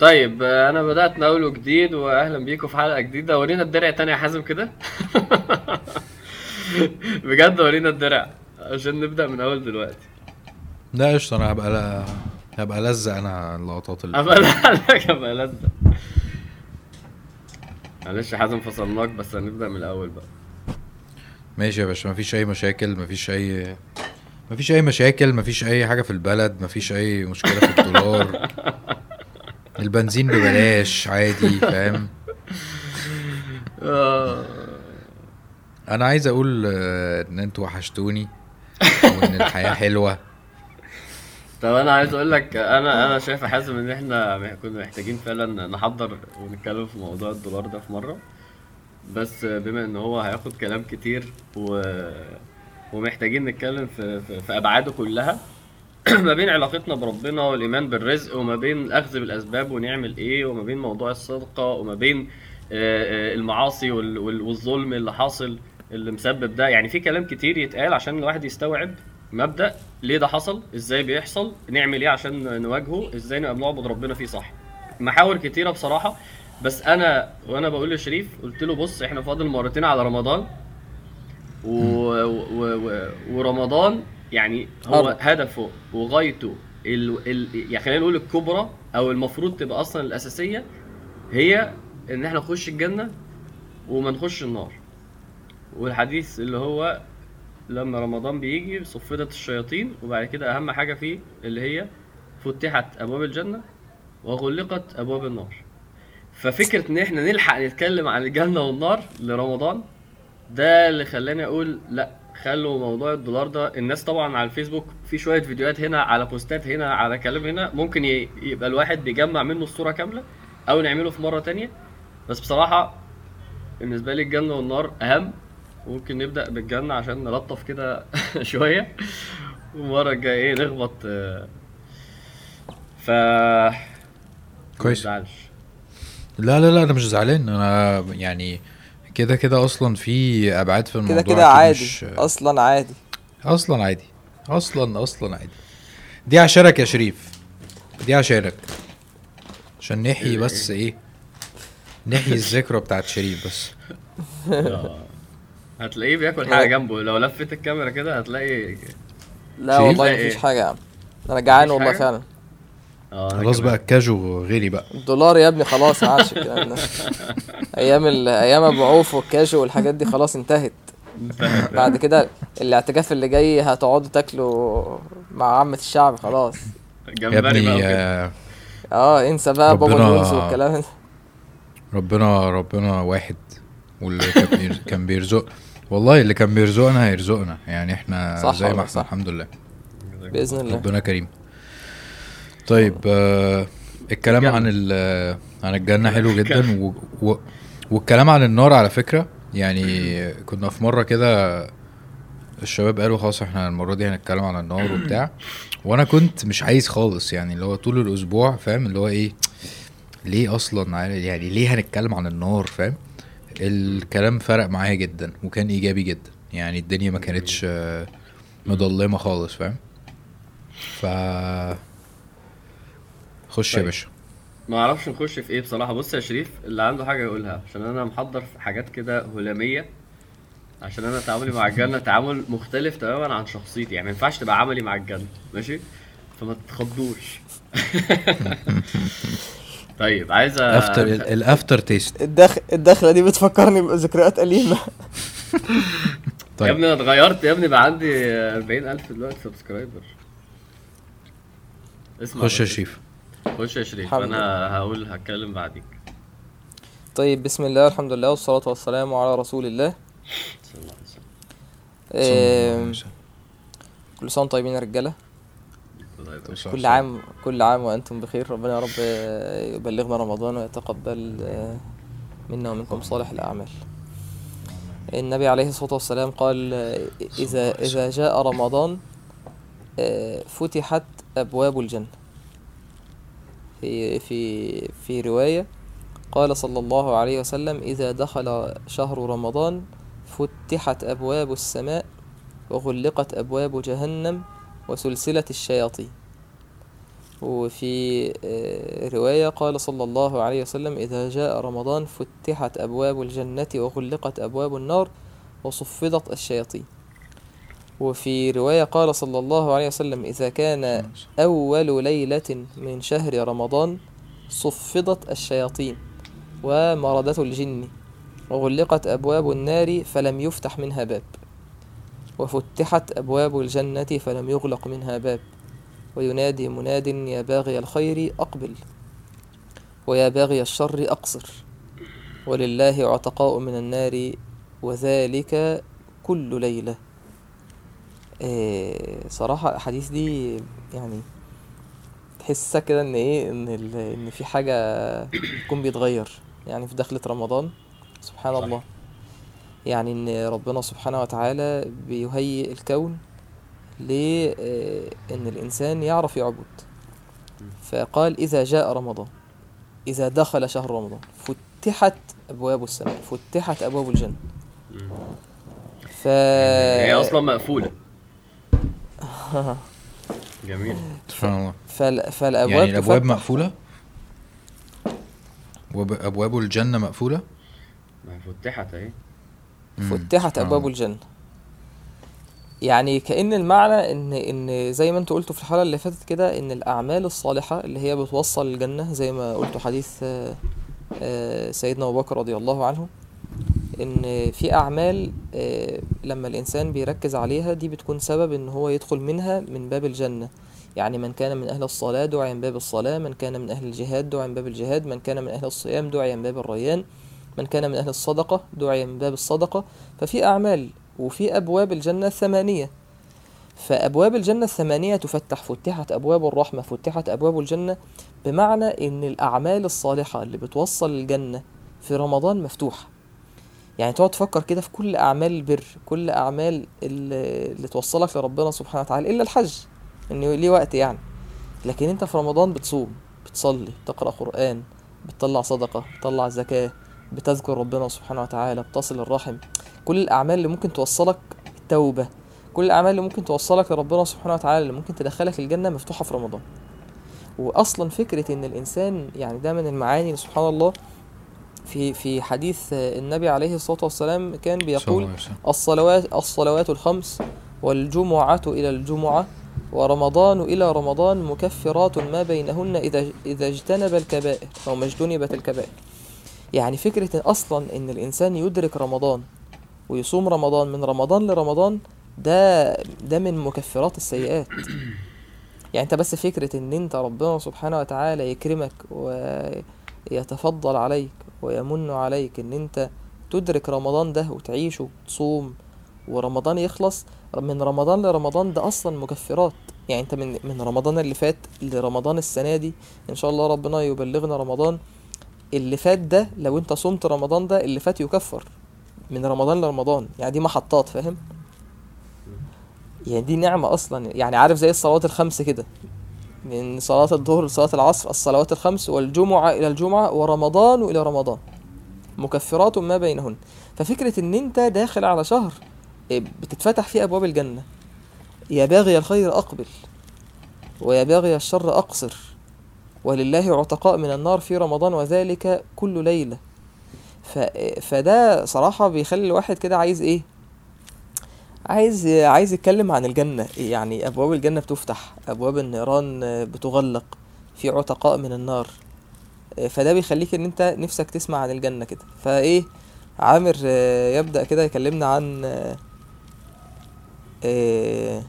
طيب أنا بدأت من أول وجديد واهلا بيكم في حلقة جديدة. ورينا الدرع تاني يا حازم كده. بجد ورينا الدرع عشان نبدأ من أول دلوقتي. لا قشطة أنا هبقى لا هبقى لزق أنا اللقطات اللي ابقى لك ابقى لذة معلش يا حازم فصلناك بس هنبدأ من الأول بقى. ماشي يا باشا مفيش أي مشاكل مفيش أي مفيش أي مشاكل مفيش أي حاجة في البلد مفيش أي مشكلة في الدولار. البنزين ببلاش عادي فاهم؟ آه. أنا عايز أقول آه، إن أنتوا وحشتوني وإن الحياة حلوة. طب أنا عايز أقول لك أنا أنا شايف حازم إن إحنا كنا محتاجين فعلا نحضر ونتكلم في موضوع الدولار ده في مرة. بس بما إن هو هياخد كلام كتير و... ومحتاجين نتكلم في, في, في أبعاده كلها ما بين علاقتنا بربنا والإيمان بالرزق وما بين الأخذ بالأسباب ونعمل إيه وما بين موضوع الصدقة وما بين آه، آه، المعاصي وال- وال- والظلم اللي حاصل اللي مسبب ده. يعني في كلام كتير يتقال عشان الواحد يستوعب مبدأ ليه ده حصل إزاي بيحصل نعمل إيه عشان نواجهه إزاي نبقى بنعبد ربنا فيه صح. محاور كتيرة بصراحة بس أنا وأنا بقول لشريف قلت له بص إحنا فاضل مرتين على رمضان و... و... و... ورمضان يعني هو قرب. هدفه وغايته ال... ال... يعني خلينا نقول الكبرى أو المفروض تبقى أصلا الأساسية هي إن إحنا نخش الجنة وما نخش النار والحديث اللي هو لما رمضان بيجي صفدت الشياطين وبعد كده أهم حاجة فيه اللي هي فتحت أبواب الجنة وغلقت أبواب النار ففكرة إن إحنا نلحق نتكلم عن الجنة والنار لرمضان ده اللي خلاني أقول لأ خلوا موضوع الدولار ده. الناس طبعا على الفيسبوك في شوية فيديوهات هنا على بوستات هنا على كلام هنا. ممكن يبقى الواحد بيجمع منه الصورة كاملة أو نعمله في مرة تانية. بس بصراحة بالنسبة لي الجنة والنار أهم. ممكن نبدأ بالجنة عشان نلطف كده شوية. والمرة الجاية إيه نخبط ف كويس. لا لا لا أنا مش زعلان. أنا يعني كده كده أصلا في أبعاد في الموضوع كده كده عادي. مش أصلا عادي. أصلا عادي. أصلا أصلا عادي. دي عشانك يا شريف. دي عشانك. عشان نحيي إيه- بس إيه؟ نحيي الذكرى بتاعت شريف بس. آه. هتلاقيه بياكل حاجة جنبه. لو لفت الكاميرا كده هتلاقي لا؟ والله؟ مفيش حاجة يا عم. أنا جعان والله؟ فعلا. آه أنا خلاص. بقى الكاجو غيري بقى. الدولار يا ابني خلاص عاش الكلام ده. أيام ال... أيام أبو عوف والكاجو والحاجات دي خلاص انتهت. بعد كده الاعتكاف اللي جاي هتقعدوا تاكلوا مع عامة الشعب خلاص. يا جمبري بقى. آه، آه انسى بقى بابا ربنا- جونز والكلام ده. ربنا ربنا واحد واللي كان بير- كان بيرزق. والله اللي كان بيرزقنا هيرزقنا. يعني إحنا صح زي ما إحنا صح. الحمد لله. بإذن الله. ربنا كريم. طيب آه الكلام الجنة. عن ال- عن الجنة حلو جدا و و والكلام عن النار على فكرة يعني كنا في مرة كده الشباب قالوا خلاص إحنا المرة دي هنتكلم عن النار وبتاع. وأنا كنت مش عايز خالص يعني اللي هو طول الأسبوع فاهم؟ اللي هو إيه ليه أصلا يعني ليه هنتكلم عن النار فاهم؟ الكلام فرق معايا جدا وكان إيجابي جدا يعني الدنيا ما كانتش مضلمة خالص فاهم؟ ف خش يا طيب. باشا. ما أعرفش نخش في إيه بصراحة. بص يا شريف اللي عنده حاجة يقولها عشان أنا محضر في حاجات كده هلامية عشان أنا تعاملي مع الجنة تعامل مختلف تماما عن شخصيتي. يعني ما ينفعش تبقى عملي مع الجنة ماشي؟ فما تتخضوش طيب عايز افتر الافتر تيست الدخ... الدخلة دي بتفكرني بذكريات أليمة. يا طيب ابني أنا اتغيرت يا ابني بقى عندي 40000 دلوقتي سبسكرايبر اسمع خش يا. شريف. خش يا شريف أنا هقول هتكلم بعديك. طيب بسم الله الحمد لله والصلاة والسلام على رسول الله. صلى الله عليه وسلم. كل سنه وأنتم طيبين يا. صلى كل عام كل عام وأنتم بخير ربنا يا رب آه، يبلغنا رمضان ويتقبل آه، منا ومنكم صالح الأعمال. النبي عليه الصلاة والسلام قال آه، إذا إذا جاء رمضان فتحت أبواب الجنة. في في في رواية قال صلى الله عليه وسلم إذا دخل شهر رمضان فتحت أبواب السماء وغلقت أبواب جهنم وسلسلة الشياطين. وفي آه، رواية قال صلى الله عليه وسلم إذا جاء رمضان فتحت أبواب الجنة وغلقت أبواب النار وصفدت الشياطين. وفي رواية قال صلى الله عليه وسلم إذا كان أول ليلة من شهر رمضان صفدت الشياطين ومردة الجن وغلقت أبواب النار فلم يفتح منها باب وفتحت أبواب الجنة فلم يغلق منها باب وينادي مناد يا باغي الخير أقبل ويا باغي الشر أقصر ولله عتقاء من النار وذلك كل ليلة. إيه صراحة الأحاديث دي يعني تحسها كده إن إيه إن ال- إن في حاجة يكون بيتغير. يعني في دخلة رمضان سبحان صح. الله. يعني إن ربنا سبحانه وتعالى بيهيئ الكون لأن الإنسان يعرف يعبد. فقال إذا جاء رمضان إذا دخل شهر رمضان فتحت أبواب السماء فتحت أبواب الجنة. ف هي أصلا مقفولة. جميل سبحان الله فال... فالأبواب يعني الأبواب تفتح. مقفولة وب- أبواب الجنة مقفولة ما هي فتحت أهي. فتحت سبحان أبواب. الجنة يعني كأن المعنى ان إن زي ما أنتوا قلتوا في الحلقة اللي فاتت كده إن الأعمال الصالحة اللي هي بتوصل الجنة زي ما قلتوا حديث آه، آه، سيدنا أبو بكر رضي الله عنه إن في أعمال آه، لما الإنسان بيركز عليها دي بتكون سبب إن هو يدخل منها من باب الجنة. يعني من كان من أهل الصلاة دعي من باب الصلاة من كان من أهل الجهاد دعي من باب الجهاد من كان من أهل الصيام دعي من باب الريان من كان من أهل الصدقة دعي من باب الصدقة. ففي أعمال وفي أبواب الجنة الثمانية. فأبواب الجنة الثمانية تفتح فتحت أبواب الرحمة فتحت أبواب الجنة بمعنى إن الأعمال الصالحة اللي بتوصل الجنة في رمضان مفتوحة. يعني تقعد تفكر كده في كل أعمال البر كل أعمال اللي, توصلك لربنا سبحانه وتعالى إلا الحج إنه ليه وقت يعني. لكن أنت في رمضان بتصوم بتصلي بتقرأ قرآن بتطلع صدقة بتطلع زكاة بتذكر ربنا سبحانه وتعالى بتصل الرحم. كل الأعمال اللي ممكن توصلك التوبة كل الأعمال اللي ممكن توصلك لربنا سبحانه وتعالى اللي ممكن تدخلك الجنة مفتوحة في رمضان. وأصلا فكرة إن الإنسان يعني ده من المعاني سبحان الله في في حديث النبي عليه الصلاة والسلام كان بيقول. الصلوات الصلوات الخمس والجمعة إلى الجمعة ورمضان إلى رمضان مكفرات ما بينهن إذا إذا اجتنب الكبائر أو ما اجتنبت الكبائر يعني فكرة إن أصلا إن الإنسان يدرك رمضان ويصوم رمضان من رمضان لرمضان ده ده من مكفرات السيئات يعني أنت بس فكرة إن أنت ربنا سبحانه وتعالى يكرمك ويتفضل عليك ويمن عليك إن أنت تدرك رمضان ده وتعيشه وتصوم ورمضان يخلص. من رمضان لرمضان ده أصلا مكفرات. يعني أنت من من رمضان اللي فات لرمضان السنة دي إن شاء الله ربنا يبلغنا رمضان اللي فات ده لو أنت صمت رمضان ده اللي فات يكفر. من رمضان لرمضان. يعني دي محطات فاهم؟ يعني دي نعمة أصلا. يعني عارف زي الصلوات الخمس كده. من صلاة الظهر لصلاة العصر الصلوات الخمس والجمعة إلى الجمعة ورمضان إلى رمضان. مكفرات ما بينهن. ففكرة إن أنت داخل على شهر إيه، بتتفتح فيه أبواب الجنة. يا باغي الخير أقبل ويا باغي الشر أقصر. ولله عتقاء من النار في رمضان وذلك كل ليلة. ف... فده صراحة بيخلي الواحد كده عايز إيه؟ عايز عايز يتكلم عن الجنة. يعني أبواب الجنة بتفتح أبواب النيران بتغلق في عتقاء من النار. فده بيخليك إن أنت نفسك تسمع عن الجنة كده. فإيه عامر آه، يبدأ كده يكلمنا عن آه،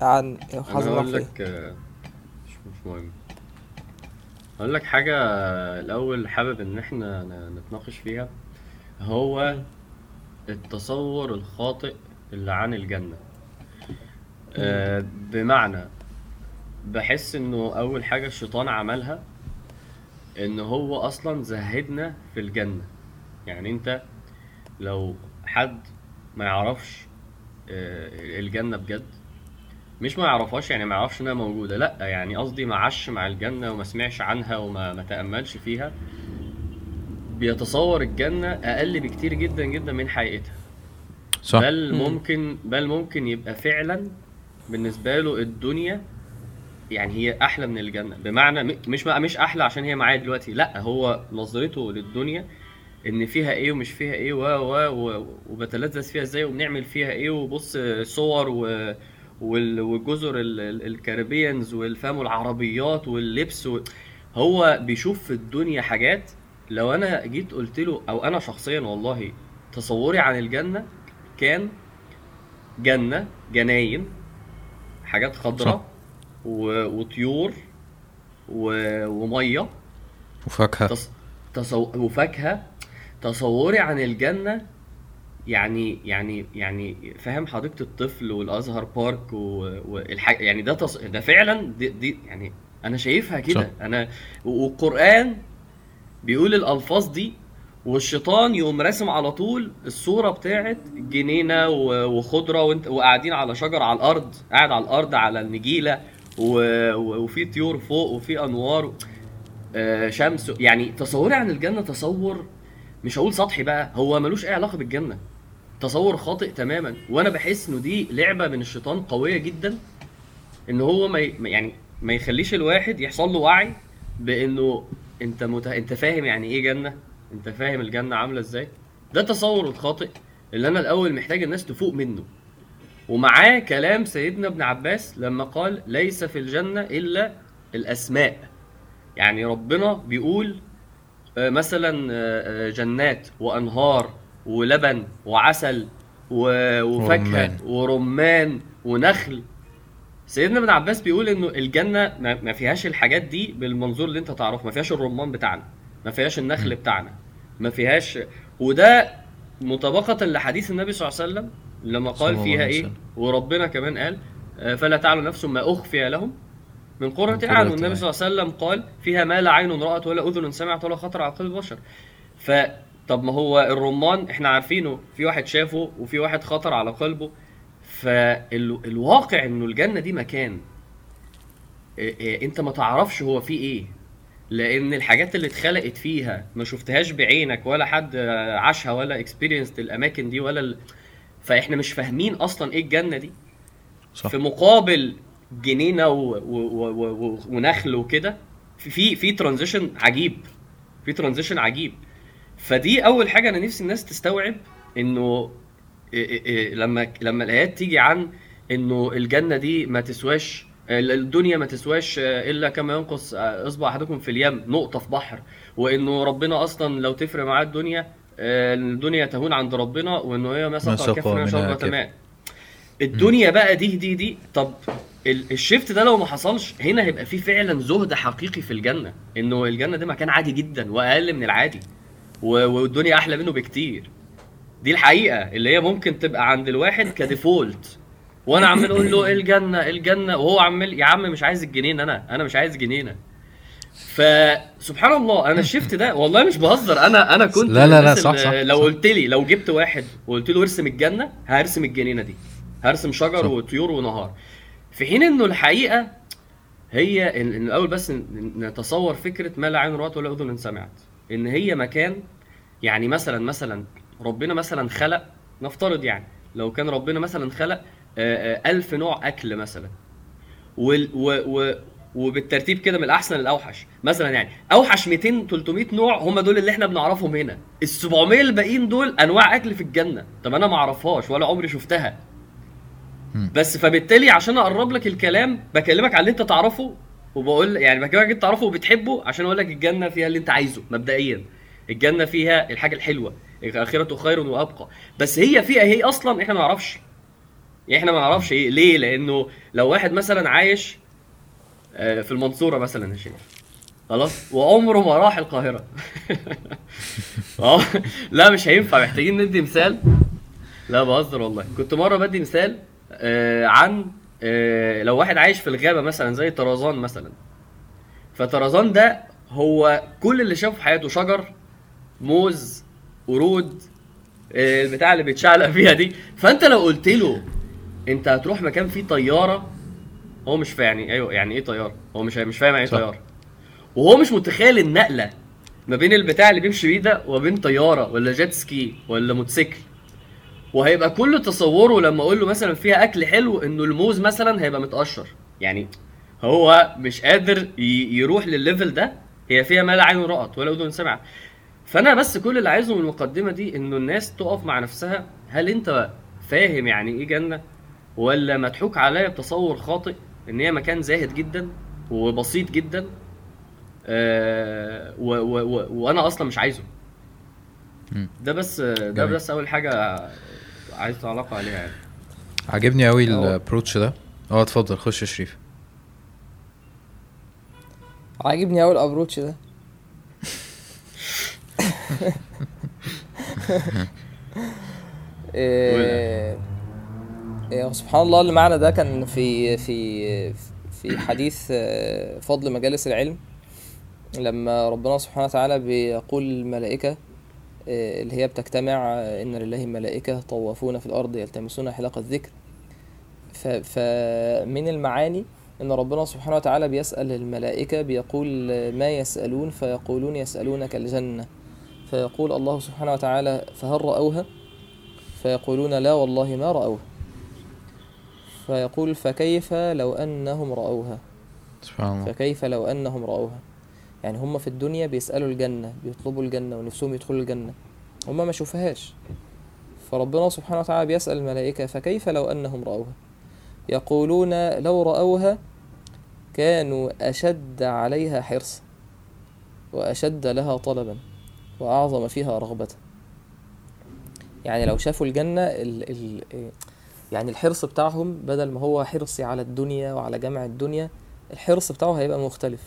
عن أنا هقول راح فين؟ لك آه، مش مش مهم. هقول لك حاجة الأول حابب إن إحنا نتناقش فيها. هو التصور الخاطئ اللي عن الجنة. آه، بمعنى بحس إنه أول حاجة الشيطان عملها إن هو أصلا زهدنا في الجنة. يعني أنت لو حد ما يعرفش آه، الجنة بجد مش ما يعرفهاش يعني ما يعرفش إنها موجودة لأ يعني قصدي ما عاش مع الجنة وما سمعش عنها وما ما تأملش فيها. بيتصور الجنة أقل بكتير جدا جدا من حقيقتها. صح. بل مم. ممكن بل ممكن يبقى فعلا بالنسبة له الدنيا يعني هي أحلى من الجنة. بمعنى م- مش مش أحلى عشان هي معايا دلوقتي. لأ هو نظرته للدنيا إن فيها إيه ومش فيها إيه و و وبتلذذ فيها إزاي وبنعمل فيها إيه. وبص صور و وال- والجزر ال- ال- ال Caribbeans والفام والعربيات واللبس و... هو بيشوف في الدنيا حاجات لو أنا جيت قلت له أو أنا شخصيا والله تصوري عن الجنة كان جنة جناين حاجات. خضراء و... وطيور و... ومية وفاكهة تص... تصو... وفاكهة تصوري عن الجنة يعني يعني يعني فاهم حديقة الطفل والأزهر بارك و- والحاجة يعني ده تص... ده فعلا دي, دي يعني أنا شايفها كده. أنا والقرآن بيقول الألفاظ دي والشيطان يقوم راسم على طول الصورة بتاعت جنينة وخضرة وانت وقاعدين على شجر على الأرض قاعد على الأرض على النجيلة. وفي طيور فوق وفي أنوار آه، شمس يعني تصوري عن الجنة تصور مش هقول سطحي بقى هو ملوش أي علاقة بالجنة تصور خاطئ تماما وأنا بحس إنه دي لعبة من الشيطان قوية جدا إن هو ما- يعني ما يخليش الواحد يحصل له وعي بإنه انت مت... انت فاهم يعني إيه جنة؟ انت فاهم الجنة عاملة إزاي؟ ده تصور الخاطئ اللي أنا الأول محتاج الناس تفوق منه. ومعاه كلام سيدنا ابن عباس لما قال ليس في الجنة إلا الأسماء. يعني ربنا بيقول آه، مثلا آه، آه، جنات وأنهار ولبن وعسل وفاكهة ورمان. ورمان ونخل سيدنا ابن عباس بيقول إنه الجنة ما فيهاش الحاجات دي بالمنظور اللي أنت تعرفه. ما فيهاش الرمان بتاعنا ما فيهاش النخل بتاعنا ما فيهاش. وده مطابقة لحديث النبي صلى الله عليه وسلم لما قال فيها إيه. وربنا كمان قال آه، فلا تعلم نفس ما أخفي لهم من قرة قرة والنبي. صلى الله عليه وسلم قال فيها ما لا عين رأت ولا أذن سمعت ولا خطر على قلب بشر. ف طب ما هو الرمان إحنا عارفينه في واحد شافه وفي واحد خطر على قلبه. فالواقع إنه الجنة دي مكان. أنت ما تعرفش هو فيه إيه. لأن الحاجات اللي اتخلقت فيها ما شفتهاش بعينك ولا حد عاشها ولا experience الأماكن دي ولا ال... فإحنا مش فاهمين أصلا إيه الجنة دي. صح. في مقابل جنينة و... و... و... و... ونخل وكده في في transition عجيب. في transition عجيب. فدي أول حاجة أنا نفسي الناس تستوعب إنه لما لما الايات تيجي عن إنه الجنة دي ما تسواش الدنيا ما تسواش إلا كما ينقص إصبع أحدكم في اليم نقطة في بحر. وإنه ربنا أصلا لو تفرق معاه الدنيا الدنيا تهون عند ربنا وإنه هي ما ما سقى منها شربة كافر. ماء الدنيا بقى دي دي دي طب ال- الشيفت ده لو ما حصلش هنا هيبقى في فعلا زهد حقيقي في الجنة إنه الجنة ده مكان عادي جدا وأقل من العادي. والدنيا أحلى منه بكتير. دي الحقيقة اللي هي ممكن تبقى عند الواحد كديفولت. وأنا عمال أقول له الجنة الجنة؟ وهو عمال يا عم مش عايز الجنين أنا أنا مش عايز جنينة. فسبحان الله أنا الشيفت ده والله مش بهزر أنا أنا كنت لا، لا، لا، صح، صح، لو. قلت لي لو جبت واحد وقلت له ارسم الجنة هرسم الجنينة دي. هرسم شجر صح. وطيور ونهار. في حين إنه الحقيقة هي إن الأول بس نتصور فكرة ما لا عين رأت ولا أذن سمعت. إن هي مكان يعني مثلا مثلا ربنا مثلا خلق نفترض يعني لو كان ربنا مثلا خلق آه، آه، ألف نوع أكل مثلا. وال و و وبالترتيب كده من الأحسن للأوحش. مثلا يعني أوحش 200 300 نوع هم دول اللي إحنا بنعرفهم هنا. ال 700 الباقيين دول أنواع أكل في الجنة. طب أنا ما أعرفهاش ولا عمري شفتها. بس فبالتالي عشان أقرب لك الكلام بكلمك على اللي أنت تعرفه وبقول يعني بكلمك اللي أنت تعرفه وبتحبه عشان أقول لك الجنة فيها اللي أنت عايزه مبدئيا. الجنة فيها الحاجة الحلوة. الآخرة خير وأبقى. بس هي فيها هي أصلا إحنا ما نعرفش. يعني إحنا ما نعرفش إيه ليه؟ لأنه لو واحد مثلا عايش آه، في المنصورة مثلا يا شيخ. خلاص؟ وعمره ما راح القاهرة. آه لا مش هينفع. محتاجين ندي مثال. لا بهزر والله. كنت مرة بدي مثال آه، عن آه، لو واحد عايش في الغابة مثلا زي طرزان مثلا. فطرزان ده هو كل اللي شافه في حياته شجر موز ورود آه، البتاع اللي بيتشعلق فيها دي. فأنت لو قلت له أنت هتروح مكان فيه طيارة هو مش فاهم يعني أيوه يعني إيه طيارة؟ هو مش مش فاهم يعني إيه. طيارة. وهو مش متخيل النقلة ما بين البتاع اللي بيمشي بيه ده وبين طيارة ولا jet ski ولا موتوسيكل. وهيبقى كل تصوره لما أقول له مثلا فيها أكل حلو إنه الموز مثلا هيبقى متقشر. يعني هو مش قادر يروح للل level ده هي فيها ما لا عين رأت ولا اذن سمعت فانا بس كل اللي عايزه من المقدمة دي انه الناس تقف مع نفسها. هل انت فاهم يعني إيه جنة؟ ولا مضحوك عليا بتصور خاطئ ان هي مكان زاهد جدا وبسيط جدا؟ آه و و و وأنا أصلا مش عايزه. ده بس ده جميل. بس اول حاجة عايز تعلق عليها يعني. عاجبني قوي. الابروتش ده. آه اتفضل خش يا شريف. عاجبني قوي الابروتش ده. إيه إيه سبحان الله المعنى ده كان في في في حديث آه، فضل مجالس العلم. لما ربنا سبحانه وتعالى بيقول الملائكة آه، اللي هي بتجتمع آه، إن لله ملائكة طوافون في الأرض يلتمسون حلق الذكر. فمن المعاني إن ربنا سبحانه وتعالى بيسأل الملائكة بيقول ما يسألون فيقولون يسألونك الجنة. فيقول الله سبحانه وتعالى فهل رأوها؟ فيقولون لا والله ما رأوها. فيقول فكيف لو أنهم رأوها؟ سبحان الله. فكيف لو أنهم رأوها؟ يعني هم في الدنيا بيسألوا الجنة بيطلبوا الجنة ونفسهم يدخلوا الجنة. هم ما شوفهاش. فربنا سبحانه وتعالى بيسأل الملائكة فكيف لو أنهم رأوها؟ يقولون لو رأوها كانوا أشد عليها حرصا وأشد لها طلبا. وأعظم فيها رغبة يعني لو شافوا الجنة ال ال يعني الحرص بتاعهم بدل ما هو حرصي على الدنيا وعلى جمع الدنيا الحرص بتاعه هيبقى مختلف.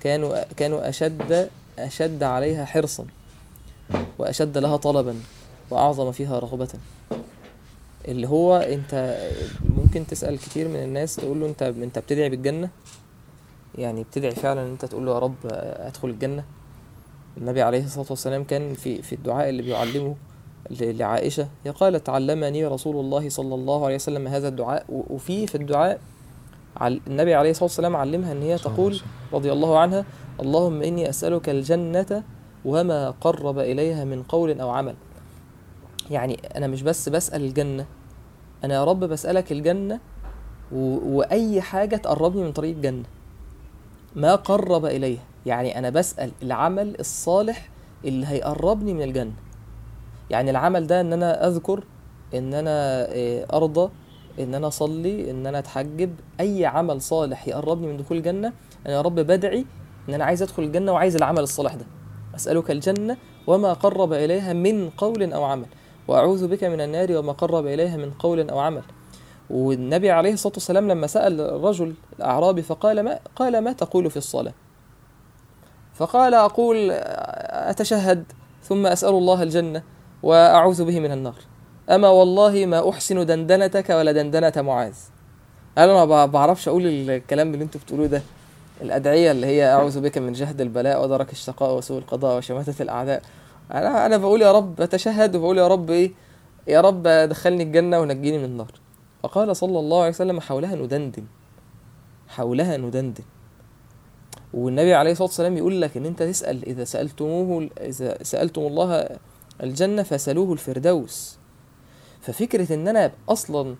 كانوا كانوا أشد أشد عليها حرصا وأشد لها طلبا وأعظم فيها رغبة اللي هو أنت ممكن تسأل كتير من الناس تقول له أنت أنت بتدعي بالجنة؟ يعني بتدعي فعلا أن أنت تقول له يا رب أدخل الجنة؟ النبي عليه الصلاة والسلام كان في في الدعاء اللي بيعلمه لعائشة هي قالت علمني رسول الله صلى الله عليه وسلم هذا الدعاء. وفي في الدعاء النبي عليه الصلاة والسلام علمها أن هي تقول. رضي الله عنها اللهم إني أسألك الجنة وما قرب إليها من قول أو عمل. يعني أنا مش بس بسأل الجنة أنا يا رب بسألك الجنة و... وأي حاجة تقربني من طريق الجنة. ما قرب إليها. يعني أنا بسأل العمل الصالح اللي هيقربني من الجنة. يعني العمل ده إن أنا أذكر إن أنا آه، أرضى إن أنا أصلي إن أنا أتحجب أي عمل صالح يقربني من دخول الجنة أنا يا رب بدعي إن أنا عايز أدخل الجنة وعايز العمل الصالح ده. أسألك الجنة وما قرب إليها من قول أو عمل. وأعوذ بك من النار وما قرب إليها من قول أو عمل. والنبي عليه الصلاة والسلام لما سأل الرجل الأعرابي فقال ما قال ما تقول في الصلاة؟ فقال أقول أتشهد ثم أسأل الله الجنة وأعوذ به من النار. أما والله ما أحسن دندنتك ولا دندنة معاذ. أنا ما بعرفش أقول الكلام اللي أنتوا بتقولوه ده. الأدعية اللي هي أعوذ بك من جهد البلاء ودرك الشقاء وسوء القضاء وشماتة الأعداء. أنا أنا بقول يا رب أتشهد وبقول يا رب إيه؟ يا رب دخلني الجنة ونجيني من النار. فقال صلى الله عليه وسلم حولها ندندن. حولها ندندن. والنبي عليه الصلاة والسلام يقول لك إن أنت تسأل إذا سألتموه إذا سألتم الله الجنة فسألوه الفردوس. ففكرة إن أنا أصلا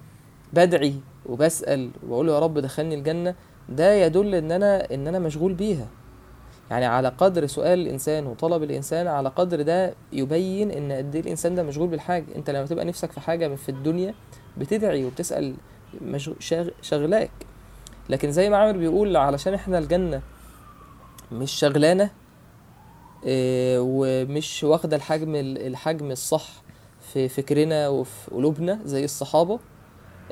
بدعي وبسأل وبقول يا رب دخلني الجنة ده يدل إن أنا إن أنا مشغول بيها. يعني على قدر سؤال الإنسان وطلب الإنسان على قدر ده يبين إن قد إيه الإنسان ده مشغول بالحاجة. أنت لما تبقى نفسك في حاجة في الدنيا بتدعي. شاغ... شغلاك. لكن زي ما عامر بيقول علشان إحنا الجنة مش شغلانة إيه ومش واخدة الحجم الحجم الصح في فكرنا وفي قلوبنا زي الصحابة.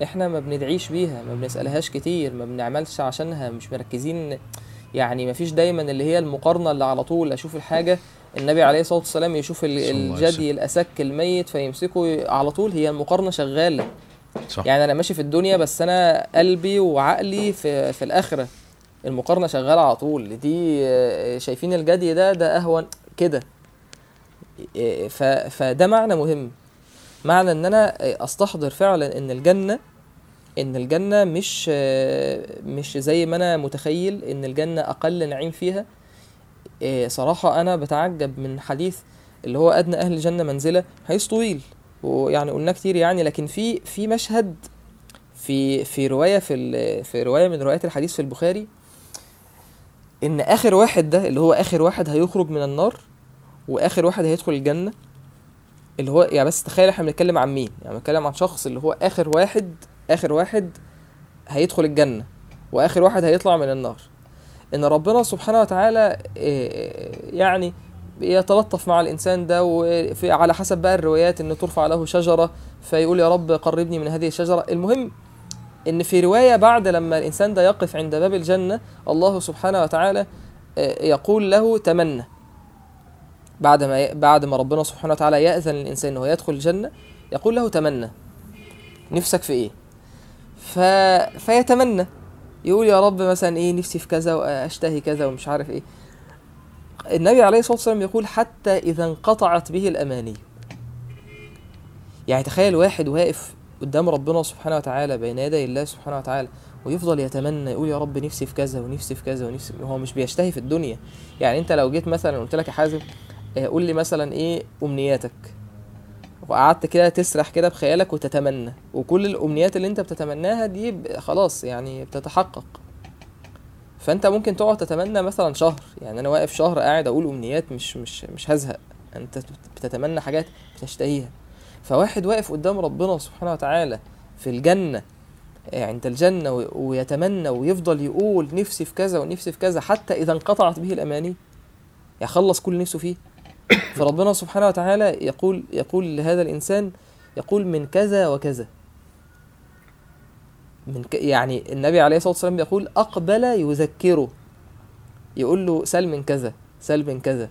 إحنا ما بندعيش بيها ما بنسألهاش كتير ما بنعملش عشانها مش مركزين. يعني ما فيش دايما اللي هي المقارنة اللي على طول أشوف الحاجة النبي عليه الصلاة والسلام يشوف الجدي الأسك الميت فيمسكه على طول. هي المقارنة شغالة. صح. يعني أنا ماشي في الدنيا بس أنا قلبي وعقلي في في الآخرة. المقارنة شغالة على طول. دي آه، شايفين الجدي ده ده أهون كده. آه، ف فده معنى مهم. معنى إن أنا آه، أستحضر فعلا إن الجنة إن الجنة مش آه، مش زي ما أنا متخيل إن الجنة أقل نعيم فيها. آه، صراحة أنا بتعجب من حديث اللي هو أدنى أهل الجنة منزلة حديث طويل ويعني قلنا كتير يعني لكن في في مشهد في في رواية في في رواية من روايات الحديث في البخاري إن آخر واحد ده اللي هو آخر واحد هيخرج من النار وآخر واحد هيدخل الجنة اللي هو يعني بس تخيل إحنا بنتكلم عن مين؟ يعني بنتكلم عن شخص اللي هو آخر واحد آخر واحد هيدخل الجنة وآخر واحد هيطلع من النار. إن ربنا سبحانه وتعالى إيه، يعني يتلطف مع الإنسان ده وفي على حسب بقى الروايات إن ترفع له شجرة فيقول يا رب قربني من هذه الشجرة. المهم إن في رواية بعد لما الإنسان ده يقف عند باب الجنة الله سبحانه وتعالى آه، يقول له تمنى. بعد ما بعد ما ربنا سبحانه وتعالى يأذن للإنسان إنه يدخل الجنة يقول له تمنى. نفسك في إيه؟ ف... فيتمنى. يقول يا رب مثلا إيه نفسي في كذا وأشتهي كذا ومش عارف إيه. النبي عليه الصلاة والسلام يقول حتى إذا انقطعت به الأماني. يعني تخيل واحد واقف قدام ربنا سبحانه وتعالى بين يدي الله سبحانه وتعالى ويفضل يتمنى يقول يا رب نفسي في كذا ونفسي في كذا ونفسي هو مش بيشتهي في الدنيا. يعني انت لو جيت مثلا قلت لك يا حازم آه، قول لي مثلا إيه أمنياتك؟ وقعدت كده تسرح كده بخيالك وتتمنى. وكل الأمنيات اللي انت بتتمناها دي خلاص يعني بتتحقق. فانت ممكن تقعد تتمنى مثلا شهر. يعني أنا واقف شهر قاعد أقول أمنيات مش مش مش هزهق. انت بتتمنى حاجات بتشتهيها. فواحد واقف قدام ربنا سبحانه وتعالى في الجنة آه، عند الجنة ويتمنى ويفضل يقول نفسي في كذا ونفسي في كذا حتى إذا انقطعت به الأماني يخلص كل نفسه فيه. فربنا سبحانه وتعالى يقول يقول لهذا الإنسان يقول من كذا وكذا. من ك... يعني النبي عليه الصلاة والسلام يقول أقبل يذكره. يقول له سل من كذا سل من كذا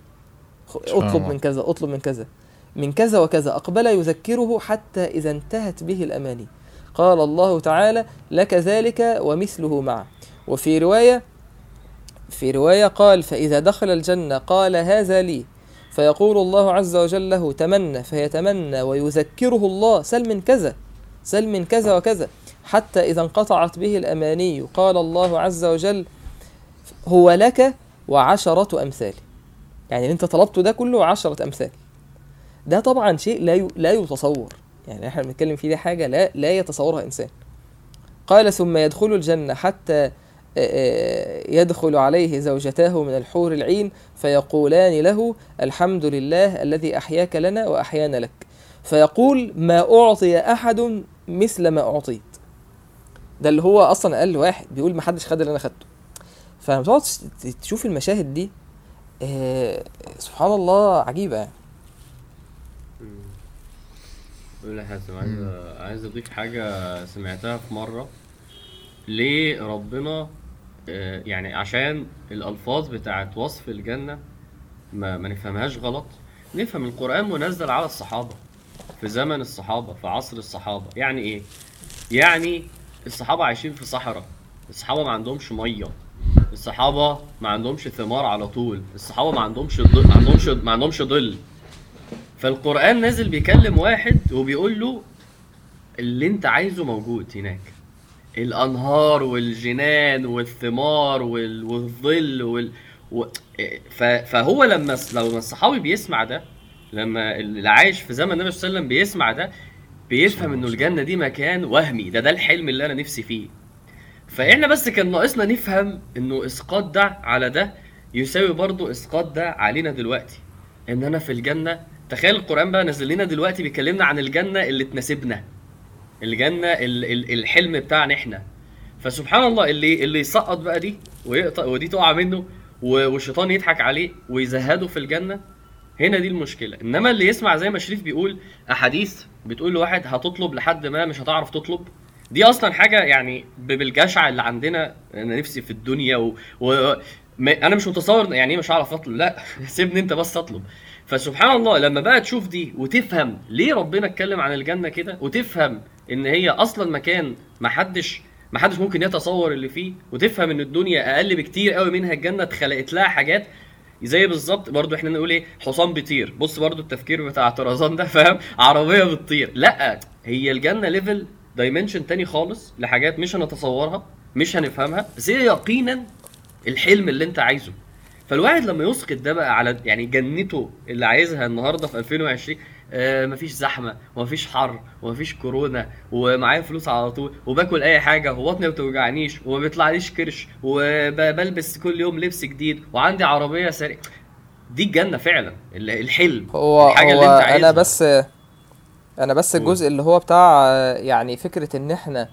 اطلب. من كذا اطلب من كذا. من كذا وكذا أقبل يذكره حتى إذا انتهت به الأماني. قال الله تعالى لك ذلك ومثله معه. وفي رواية في رواية قال فإذا دخل الجنة قال هذا لي. فيقول الله عز وجل له تمنى. فيتمنى ويذكره الله سل من كذا سل من كذا وكذا. حتى إذا انقطعت به الأماني قال الله عز وجل هو لك وعشرة أمثال. يعني اللي أنت طلبته ده كله عشرة أمثال. ده طبعا شيء لا لا يتصور. يعني إحنا بنتكلم فيه دي حاجة لا لا يتصورها إنسان. قال ثم يدخل الجنة حتى يدخل عليه زوجتاه من الحور العين فيقولان له الحمد لله الذي أحياك لنا وأحيانا لك. فيقول ما أعطي أحد مثل ما أعطيت. ده اللي هو أصلا أقل واحد. بيقول ما حدش خد اللي أنا خدته. فلما تقعد تشوف المشاهد دي سبحان الله عجيبة يعني. قول يا حازم عايز عايز اضيف حاجة سمعتها في مرة. ليه ربنا آه، يعني عشان الألفاظ بتاعت وصف الجنة ما, ما نفهمهاش غلط نفهم القرآن منزل على الصحابة في زمن الصحابة في عصر الصحابة. يعني إيه؟ يعني الصحابة عايشين في صحراء الصحابة ما عندهمش مية الصحابة ما عندهمش ثمار على طول الصحابة ما عندهمش ما عندهمش ما عندهمش ظل. فالقرآن نازل بيكلم واحد وبيقول له اللي انت عايزه موجود هناك. الأنهار والجنان والثمار وال... والظل وال... و... ف... فهو لما لما الصحابي بيسمع ده لما اللي عايش في زمن النبي صلى الله عليه وسلم بيسمع ده بيفهم إنه الجنة دي مكان وهمي. ده ده الحلم اللي أنا نفسي فيه. فإحنا بس كان ناقصنا نفهم إنه إسقاط ده على ده يساوي برضو إسقاط ده علينا دلوقتي. إن أنا في الجنة تخيل القرآن بقى نزل لنا دلوقتي بيكلمنا عن الجنة اللي تناسبنا الجنة ال- ال- الحلم بتاعنا إحنا. فسبحان الله اللي اللي يسقط بقى دي ويقطع ودي تقع منه والشيطان يضحك عليه ويزهده في الجنة هنا دي المشكلة. إنما اللي يسمع زي ما شريف بيقول أحاديث بتقول لواحد هتطلب لحد ما مش هتعرف تطلب. دي أصلا حاجة يعني بالجشع اللي عندنا أنا نفسي في الدنيا و... و... أنا مش متصور يعني إيه مش هعرف أطلب. لا سيبني أنت بس أطلب. فسبحان الله لما بقى تشوف دي وتفهم ليه ربنا اتكلم عن الجنة كده وتفهم إن هي أصلا مكان ما حدش ما حدش ممكن يتصور اللي فيه وتفهم إن الدنيا أقل بكتير قوي منها الجنة اتخلقت لها حاجات زي بالظبط برضو إحنا نقول إيه حصان بيطير. بص برضو التفكير بتاع طرزان ده فاهم؟ عربية بتطير. لأ هي الجنة level dimension تاني خالص لحاجات مش هنتصورها مش هنفهمها بس يقينا الحلم اللي أنت عايزه. فالواحد لما يسقط ده بقى على يعني جنته اللي عايزها النهارده في 2020 آه مفيش زحمة ومفيش حر ومفيش كورونا ومعايا فلوس على طول وباكل أي حاجة وبطني ما بتوجعنيش وما بيطلعليش كرش وبلبس كل يوم لبس جديد وعندي عربية سريع دي الجنة فعلا ال- الحلم هو الحاجة هو اللي انت عايزها أنا بس أنا بس. الجزء اللي هو بتاع يعني فكرة إن إحنا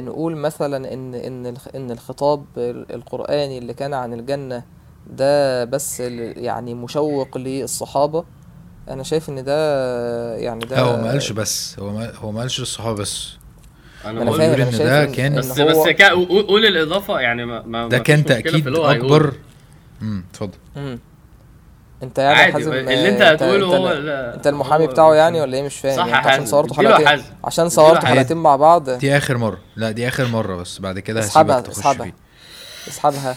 نقول مثلا إن إن إن الخطاب ال- القرآني اللي كان عن الجنة ده بس ال- يعني مشوق للصحابة أنا شايف إن ده آه، يعني ده لا هو ما قالش بس هو ما هو ما قالش للصحابة بس أنا بقول شايف ده إن- كان- بس هو بس قول الإضافة يعني ما ما ده كان تأكيد. أكبر امم اتفضل. انت يعني يا عادي حازم اللي انت هتقوله انت, هو انت, لا- انت المحامي هو- بتاعه يعني ولا إيه؟ مش فاهم. صح يعني عشان يا حلقتين. حازم. عشان حازم. حلقتين مع بعض. دي آخر مرة. لا دي آخر مرة بس. بعد كده اسحبها هسيبك تخش اسحبها. اسحبها.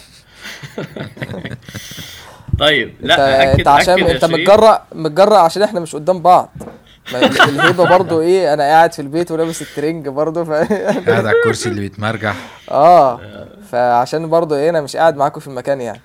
طيب انت لا انت عشان أكد انت. متجرأ متجرأ عشان إحنا مش قدام بعض. الهيبه برضو إيه أنا قاعد في البيت ولابس الترنج برضو ف قاعد على الكرسي اللي بيتمرجح. آه فعشان برضو إيه أنا مش قاعد معاكم في المكان يعني.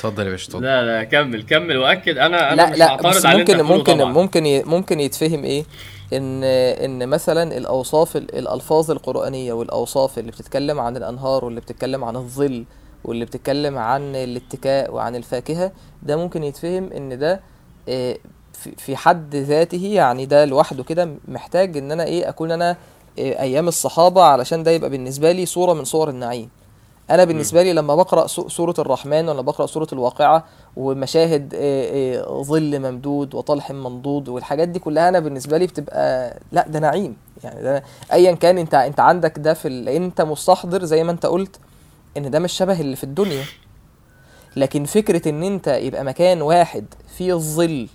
اتفضل يا باشا اتفضل. لا لا كمل كمل وأكد. أنا أنا لا مش لا بس على اللي أنت ممكن ممكن طبعا. ممكن ي- ممكن يتفهم إيه؟ ان إن مثلا الأوصاف ال- الألفاظ القرآنية والأوصاف اللي بتتكلم عن الأنهار واللي بتتكلم عن الظل واللي بتتكلم عن الاتكاء وعن الفاكهة ده ممكن يتفهم إن ده آه، في- في حد ذاته يعني ده لوحده كده محتاج إن أنا إيه أكون أنا آه، أيام الصحابة علشان ده يبقى بالنسبة لي صورة من صور النعيم. أنا بالنسبة لي لما بقرأ سو- سورة الرحمن ولا بقرأ سورة الواقعة ومشاهد ظل ممدود وطلح منضود والحاجات دي كلها أنا بالنسبة لي بتبقى لأ ده نعيم. يعني ده ايا كان أنت أنت عندك ده في ال... أنت مستحضر زي ما أنت قلت إن ده مش شبه اللي في الدنيا. لكن فكرة إن أنت يبقى مكان واحد فيه الظل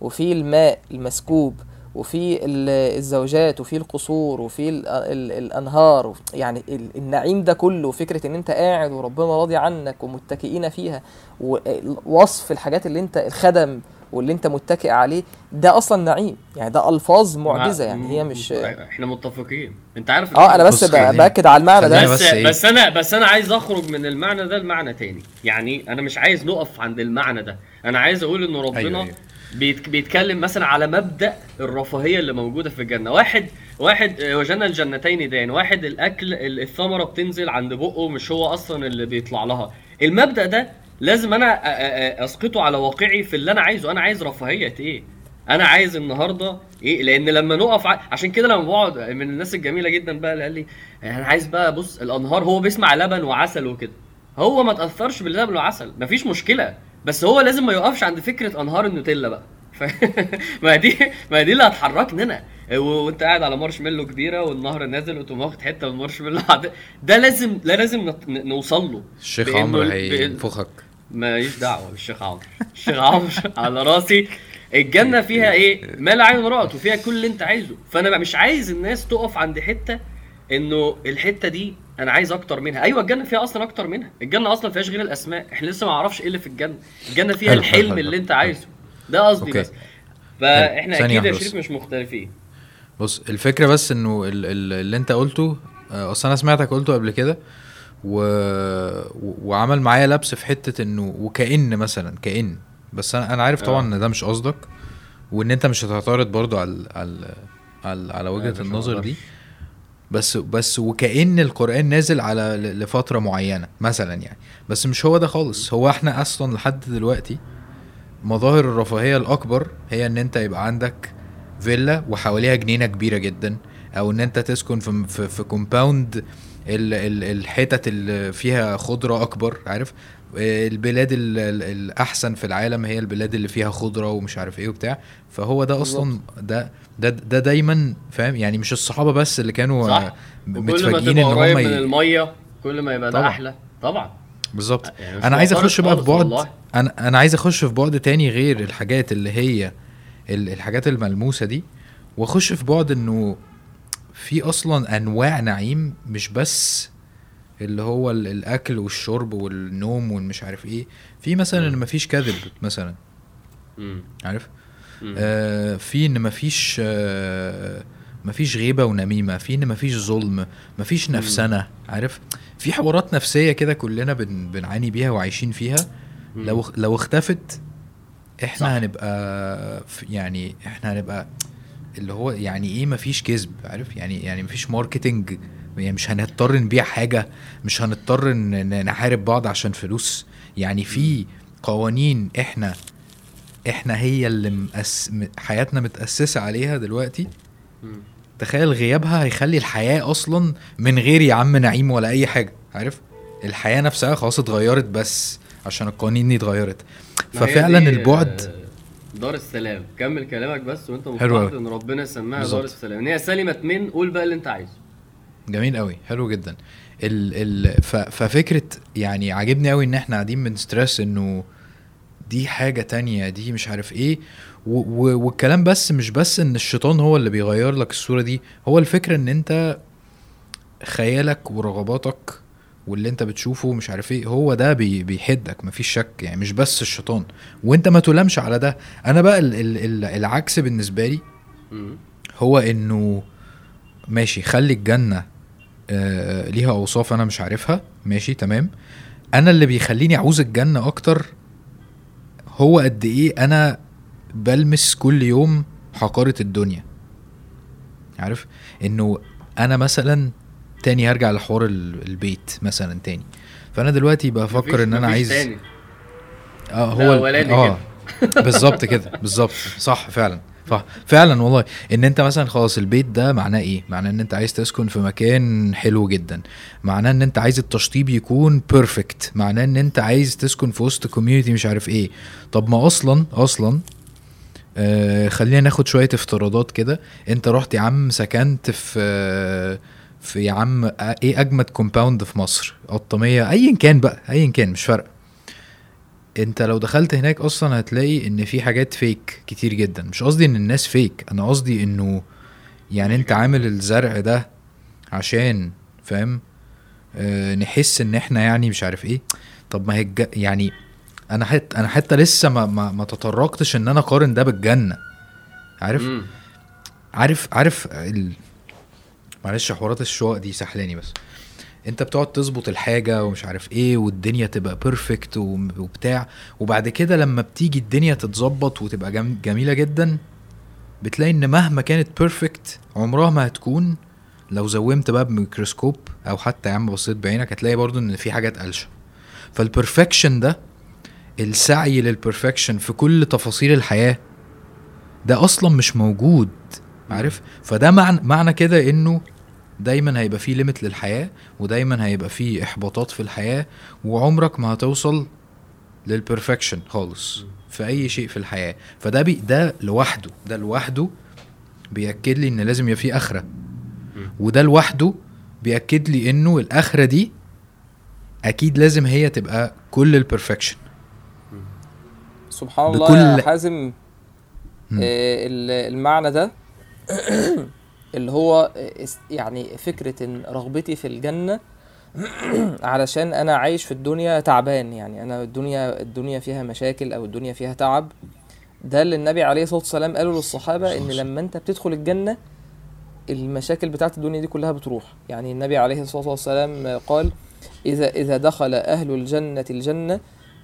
وفيه الماء المسكوب وفي ال- الزوجات وفي القصور وفي ال ال الأنهار. يعني ال- النعيم ده كله فكرة إن أنت قاعد وربنا راضي عنك ومتكئين فيها ووصف الحاجات اللي أنت الخدم واللي أنت متكئ عليه ده أصلا نعيم. يعني ده ألفاظ معجزة. يعني هي مش إحنا متفقين. أنت عارف آه أنا بس بأكد على المعنى ده. بس إيه؟ بس أنا بس أنا عايز أخرج من المعنى ده لمعنى تاني. يعني أنا مش عايز نقف عند المعنى ده. أنا عايز أقول إن ربنا أيوة، أيوة. بيت بيتكلم مثلا على مبدأ الرفاهية اللي موجودة في الجنة. واحد واحد آه، وجنى الجنتين دان واحد الأكل ال- الثمرة بتنزل عند بقه مش هو أصلا اللي بيطلع لها. المبدأ ده لازم أنا أسقطه على واقعي في اللي أنا عايزه. أنا عايز رفاهية إيه؟ أنا عايز النهارده إيه؟ لأن لما نقف ع... عشان كده لما بقعد من الناس الجميلة جدا بقى اللي قال لي أنا عايز بقى بص الأنهار هو بيسمع لبن وعسل وكده. هو ما تأثرش باللبن والعسل. مفيش مشكلة. بس هو لازم ما يقفش عند فكرة أنهار النوتيلا بقى. ما دي ما دي اللي هتحركنا. هنا و- وانت قاعد على مارشميلو كبيرة والنهر نازل وتقوم واخد حتة من المارشميلو عاد- ده لازم لا لازم نوصل له. الشيخ عمرو هينفخك. ماليش دعوة بالشيخ عمرو. الشيخ عمرو على راسي. الجنة فيها إيه؟ ما لا عين رأت وفيها كل اللي أنت عايزه. فأنا بقى مش عايز الناس تقف عند حتة إنه الحتة دي أنا عايز أكتر منها أيوه الجنة فيها أصلا أكتر منها الجنة أصلا فيهاش غير الأسماء إحنا لسه ما نعرفش إيه اللي في الجنة الجنة فيها حلو، الحلم حلو، اللي. أنت عايزه ده قصدي. بس فإحنا أكيد يا شريف. مش مختلفين بص الفكرة بس إنه ال- ال- اللي أنت قلته آه، أصل أنا سمعتك قلته قبل كده و... وعمل معايا لبس في حتة إنه وكأن مثلا كأن بس أنا أنا عارف طبعا آه. إن ده مش قصدك وإن أنت مش هتعترض برضو على على على, على وجهة النظر. دي بس بس وكأن القرآن نازل على لفترة معينة مثلا يعني. بس مش هو ده خالص. هو إحنا أصلا لحد دلوقتي مظاهر الرفاهية الأكبر هي إن أنت يبقى عندك فيلا وحواليها جنينة كبيرة جدا أو إن أنت تسكن في في, في compound ال ال الحتت اللي فيها خضرة أكبر عارف؟ البلاد ال ال الأحسن في العالم هي البلاد اللي فيها خضرة ومش عارف إيه وبتاع. فهو ده أصلا ده ده ده دايما فاهم؟ يعني مش الصحابة بس اللي كانوا صح. آه، متفاجئين قريب هم من ي... المية كل ما يبقى ده. أحلى. طبعا. بالظبط. يعني أنا عايز أخش بقى في بعد. أنا أنا عايز أخش في بعد تاني غير الحاجات اللي هي ال- الحاجات الملموسة دي وأخش في بعد إنه في أصلا أنواع نعيم مش بس اللي هو ال- الأكل والشرب والنوم والمش عارف إيه. في مثلا إن مفيش كذب مثلا. عارف. آه في إن مفيش آه مفيش غيبة ونميمة. في إن مفيش ظلم. مفيش نفسنه عارف؟ في حوارات نفسية كده كلنا بن بنعاني بيها وعايشين فيها. لو لو اختفت إحنا صح. هنبقى يعني إحنا هنبقى اللي هو يعني إيه مفيش كذب؟ عارف؟ يعني يعني مفيش ماركتنج يعني مش هنضطر نبيع حاجة مش هنضطر نحارب بعض عشان فلوس. يعني في قوانين إحنا إحنا هي اللي مأس... حياتنا متأسسة عليها دلوقتي. تخيل غيابها هيخلي الحياة أصلا من غير يا عم نعيم ولا أي حاجة عارف؟ الحياة نفسها خلاص اتغيرت بس عشان القوانين دي اتغيرت. ففعلا البعد دار السلام. كمل كلامك بس وانت مقتنع أوي. إن ربنا سماها. دار السلام. إن هي سلمت من قول بقى اللي أنت عايزه. جميل قوي حلو جدا. ال ال ف ففكرة يعني عاجبني قوي إن إحنا قاعدين بنسترس إنه دي حاجة تانية دي مش عارف إيه. والكلام بس مش بس إن الشيطان هو اللي بيغير لك الصورة دي هو الفكرة إن أنت خيالك ورغباتك واللي أنت بتشوفه مش عارف إيه هو ده بي بيحدك مفيش شك يعني مش بس الشيطان. وأنت ما تلامش على ده. أنا بقى ال ال ال العكس بالنسبة لي. هو إنه ماشي خلي الجنة آه ليها أوصاف أنا مش عارفها. ماشي تمام. أنا اللي بيخليني أعوز الجنة أكتر هو قد إيه أنا بلمس كل يوم حقارة الدنيا. عارف؟ إنه أنا مثلا تاني هرجع لحوار ال- البيت مثلا تاني. فأنا دلوقتي بفكر إن أنا عايز تاني. آه هو آه. بالظبط كده بالظبط. صح فعلا. صح فعلا والله. إن أنت مثلا خلاص البيت ده معناه إيه؟ معناه إن أنت عايز تسكن في مكان حلو جدا. معناه إن أنت عايز التشطيب يكون perfect معناه إن أنت عايز تسكن في وسط community مش عارف إيه. طب ما أصلا أصلا آه خلينا ناخد شوية افتراضات كده. أنت رحت يا عم سكنت في آه في يا عم آه، إيه أجمد كومباوند في مصر؟ قطاميه ايا كان بقى ايا كان مش فارقة. انت لو دخلت هناك أصلا هتلاقي ان في حاجات فيك كتير جدا. مش قصدي ان الناس فيك أنا قصدي انه يعني انت عامل الزرع ده عشان فاهم؟ آه نحس ان إحنا يعني مش عارف إيه. طب ما هي الج... يعني أنا حتى أنا حتى لسه ما ما, ما تطرقتش ان أنا اقارن ده بالجنة. عارف؟ مم. عارف عارف ال... معلش حوارات الشقق دي سحلاني بس. انت بتقعد تظبط الحاجة ومش عارف إيه والدنيا تبقى perfect وبتاع. وبعد كده لما بتيجي الدنيا تتظبط وتبقى جم... جميلة جدا بتلاقي إن مهما كانت perfect عمرها ما هتكون. لو zoom ت بقى بميكروسكوب أو حتى يا عم بصيت بعينك هتلاقي برضو إن في حاجات قلشة. فال perfection ده السعي لل perfection في كل تفاصيل الحياة ده أصلا مش موجود عارف؟ فده معنى معنى كده إنه دايما هيبقى فيه limit للحياة ودايما هيبقى فيه إحباطات في الحياة وعمرك ما هتوصل لل perfection خالص في أي شيء في الحياة. فده بي ده لوحده ده لوحده بيأكد لي إن لازم يبقى فيه آخرة. وده لوحده بيأكد لي إنه الآخرة دي أكيد لازم هي تبقى كل البرفكشن سبحان الله يا حازم. آه، ال- المعنى ده اللي هو يعني فكرة إن رغبتي في الجنة علشان أنا عايش في الدنيا تعبان يعني أنا الدنيا الدنيا فيها مشاكل أو الدنيا فيها تعب. ده اللي النبي عليه الصلاة والسلام قاله للصحابة إن لما أنت بتدخل الجنة المشاكل بتاعت الدنيا دي كلها بتروح. يعني النبي عليه الصلاة والسلام قال إذا إذا دخل أهل الجنة الجنة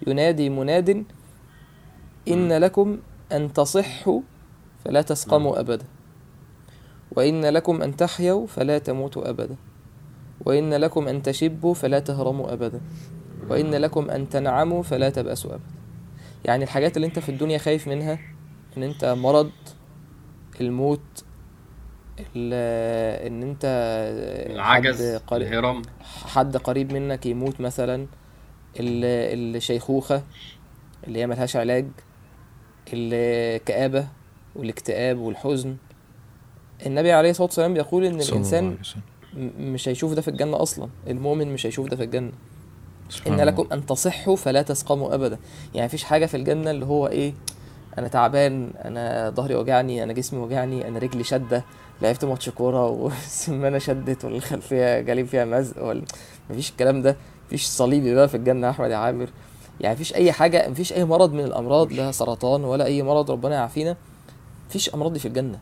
ينادي مناد إن لكم أن تصحوا فلا تسقموا أبدا. وإن لكم أن تحيوا فلا تموتوا أبدا. وإن لكم أن تشبوا فلا تهرموا أبدا. وإن لكم أن تنعموا فلا تبأسوا أبدا. يعني الحاجات اللي أنت في الدنيا خايف منها إن أنت مرض الموت ال- إن أنت العجز قريب, الهرم. حد قريب منك يموت مثلا. ال- الشيخوخة اللي هي ملهاش علاج. الكآبة والاكتئاب والحزن. النبي عليه الصلاة والسلام بيقول إن الإنسان مش هيشوف ده في الجنة أصلا. المؤمن مش هيشوف ده في سبحان إن. لكم أن تصحوا فلا تسقموا ابدا. يعني مفيش حاجة في الجنة اللي هو إيه أنا تعبان أنا ظهري وجعني أنا جسمي وجعني أنا رجلي شده لعبت ماتش كورة والسمانة شدت والخلفية جالي فيها مزق ولا مفيش الكلام ده. مفيش صليبي بقى في الجنة يا أحمد يا عامر. يعني مفيش أي حاجة مفيش أي مرض من الأمراض لا سرطان ولا أي مرض ربنا يعافينا. مفيش أمراض دي في الجنة.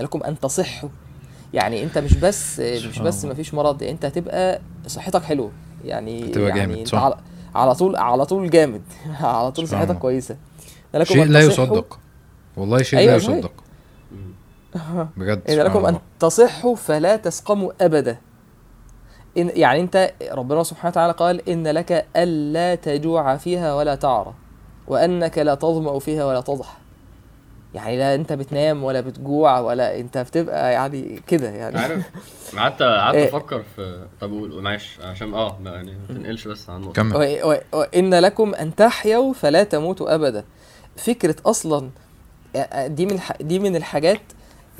لكم أن تصحوا يعني أنت مش بس مش بس الله. مفيش مرض أنت هتبقى صحتك حلوة يعني هتبقى يعني جامد، صح. على على طول على طول جامد على طول صحتك. كويسة لكم شيء لا يصدق والله شيء أيوة لا. يصدق بجد إن لكم أن. تصحوا فلا تسقموا أبدا إن يعني أنت ربنا سبحانه وتعالى قال إن لك ألا تجوع فيها ولا تعرى وأنك لا تظمأ فيها ولا تضح يعني لا أنت بتنام ولا بتجوع ولا أنت بتبقى يعني كده يعني. عارف. قعدت قعدت إيه. أفكر في طب قول معلش عشان آه يعني ما تنقلش بس عن النقطة. كمل. و- و- وإن لكم أن تحيوا فلا تموتوا أبدا. فكرة أصلا دي من دي من الحاجات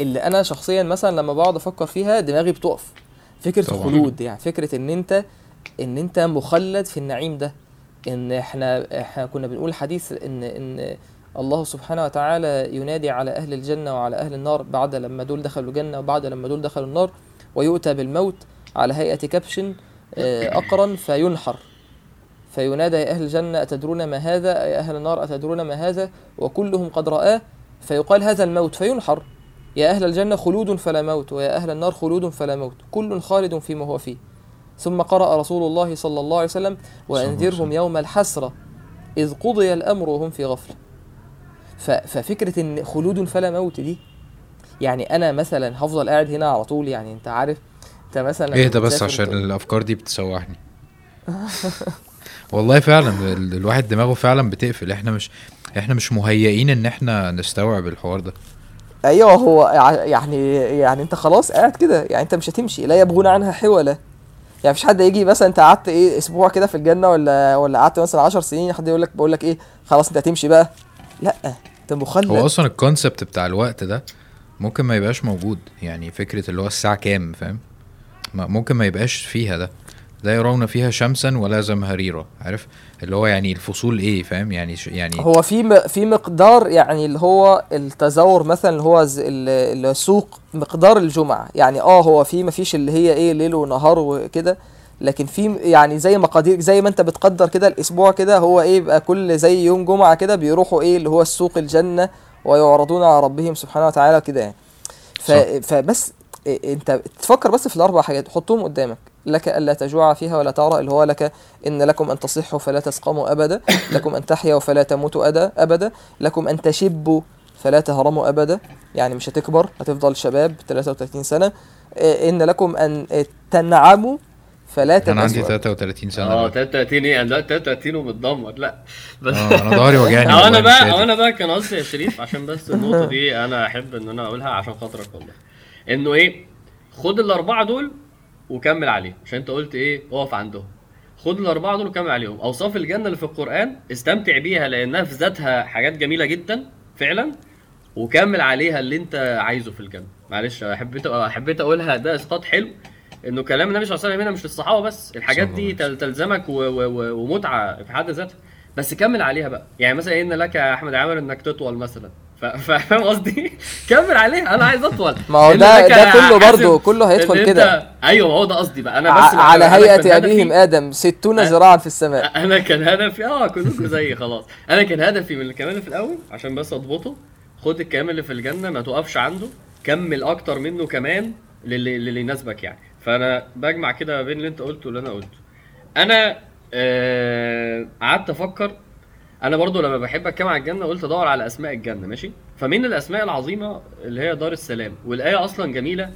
اللي أنا شخصيا مثلا لما بقعد أفكر فيها دماغي بتقف. فكرة طبعاً. الخلود يعني فكرة إن أنت إن أنت مخلد في النعيم ده. إن إحنا إحنا كنا بنقول حديث إن إن الله سبحانه وتعالى ينادي على أهل الجنة وعلى أهل النار بعد لما دول دخلوا الجنة وبعد لما دول دخلوا النار ويؤتى بالموت على هيئة كبش آه، أقرن فينحر. فينادى يا أهل الجنة أتدرون ما هذا؟ يا أهل النار أتدرون ما هذا؟ وكلهم قد رآه. فيقال هذا الموت فينحر. يا أهل الجنة خلود فلا موت ويا أهل النار خلود فلا موت. كل خالد فيما هو فيه. ثم قرأ رسول الله صلى الله عليه وسلم وأنذرهم. يوم الحسرة إذ قضي الأمر وهم في غفلة. ف- ففكرة إن خلود فلا موت دي يعني أنا مثلا هفضل قاعد هنا على طول يعني أنت عارف أنت مثلا إيه ده بس عشان وت- الأفكار دي بتسوحني. والله فعلا ال- الواحد دماغه فعلا بتقفل. إحنا مش إحنا مش مهيئين إن إحنا نستوعب الحوار ده. أيوه هو يعني يعني أنت خلاص قاعد كده يعني أنت مش هتمشي لا يبغون عنها حولا يعني مفيش حد يجي مثلا أنت قعدت إيه أسبوع كده في الجنة ولا ولا قعدت مثلا 10 سنين حد يقول لك بقول لك إيه خلاص أنت هتمشي بقى. لا انت مخلد هو أصلا الكونسبت بتاع الوقت ده ممكن ما يبقاش موجود يعني فكرة اللي هو الساعة كام فاهم؟ ما- ممكن ما يبقاش فيها ده. لا يرون فيها شمسا ولا زمهريرا عارف؟ اللي هو يعني الفصول إيه فاهم؟ يعني ش... يعني هو في م- في مقدار يعني اللي هو التزور مثلا اللي هو ز- ال- السوق مقدار الجمعة. يعني آه هو في مفيش اللي هي إيه ليل ونهار وكده. لكن في يعني زي مقادير زي ما انت بتقدر كده الأسبوع كده هو إيه يبقى كل زي يوم جمعة كده بيروحوا إيه اللي هو السوق الجنة ويعرضون على ربهم سبحانه وتعالى كده يعني. ف. فبس إيه انت تفكر بس في الأربع حاجات حطهم قدامك. لك ألا تجوع فيها ولا تعرى اللي هو لك إن لكم أن تصحوا فلا تسقموا أبدا لكم أن تحيوا فلا تموتوا أدا أبدا لكم أن تشبوا فلا تهرموا أبدا. يعني مش هتكبر هتفضل شباب 33 سنة. إيه إن لكم أن تنعموا فلا أنا عندي تبأسوا 33 سنة آه دلوقتي. 33 إيه؟ أنا دلوقتي 33 ومتدمر لا. بس آه أنا ظهري وجعني والله أنا بقى. أو أنا بقى كان قصدي يا شريف عشان بس النقطة دي أنا أحب إن أنا أقولها عشان خاطرك والله. إنه إيه؟ خد الأربعة دول وكمل عليهم. عشان أنت قلت إيه؟ اقف عندهم. خد الأربعة دول وكمل عليهم. أوصاف الجنة اللي في القرآن استمتع بيها لأنها في ذاتها حاجات جميلة جدا فعلا وكمل عليها اللي أنت عايزه في الجنة. معلش حبيت حبيت أقولها ده إسقاط حلو. انه كلام النبي صلى الله عليه وسلم هنا مش للصحابة بس. الحاجات دي تلزمك و- و- ومتعة في حد ذاتها. بس كمل عليها بقى. يعني مثلا إن لك يا أحمد عامر إنك تطول مثلا. فاهم قصدي؟ كمل عليها. أنا عايز أطول. ما هو ده ده كله برضه كله هيدخل كده. أيوه ما هو ده قصدي بقى. أنا بس على هدفي- أبيهم آدم ستون ذراعا في السماء. أنا كان هدفي آه كلكم زيي خلاص. أنا كان هدفي من الكلام اللي في الأول عشان بس أضبطه خد الكلام اللي في الجنة ما توقفش عنده. كمل أكتر منه كمان للي, للي يناسبك يعني. فانا بجمع كده بين اللي انت قلته واللي أنا قلته. أنا آه، قعدت أفكر. أنا برضو لما بحب اتكلم عن الجنة قلت ادور على اسماء الجنة ماشي؟ فمن الاسماء العظيمة اللي هي دار السلام؟ والآية أصلا جميلة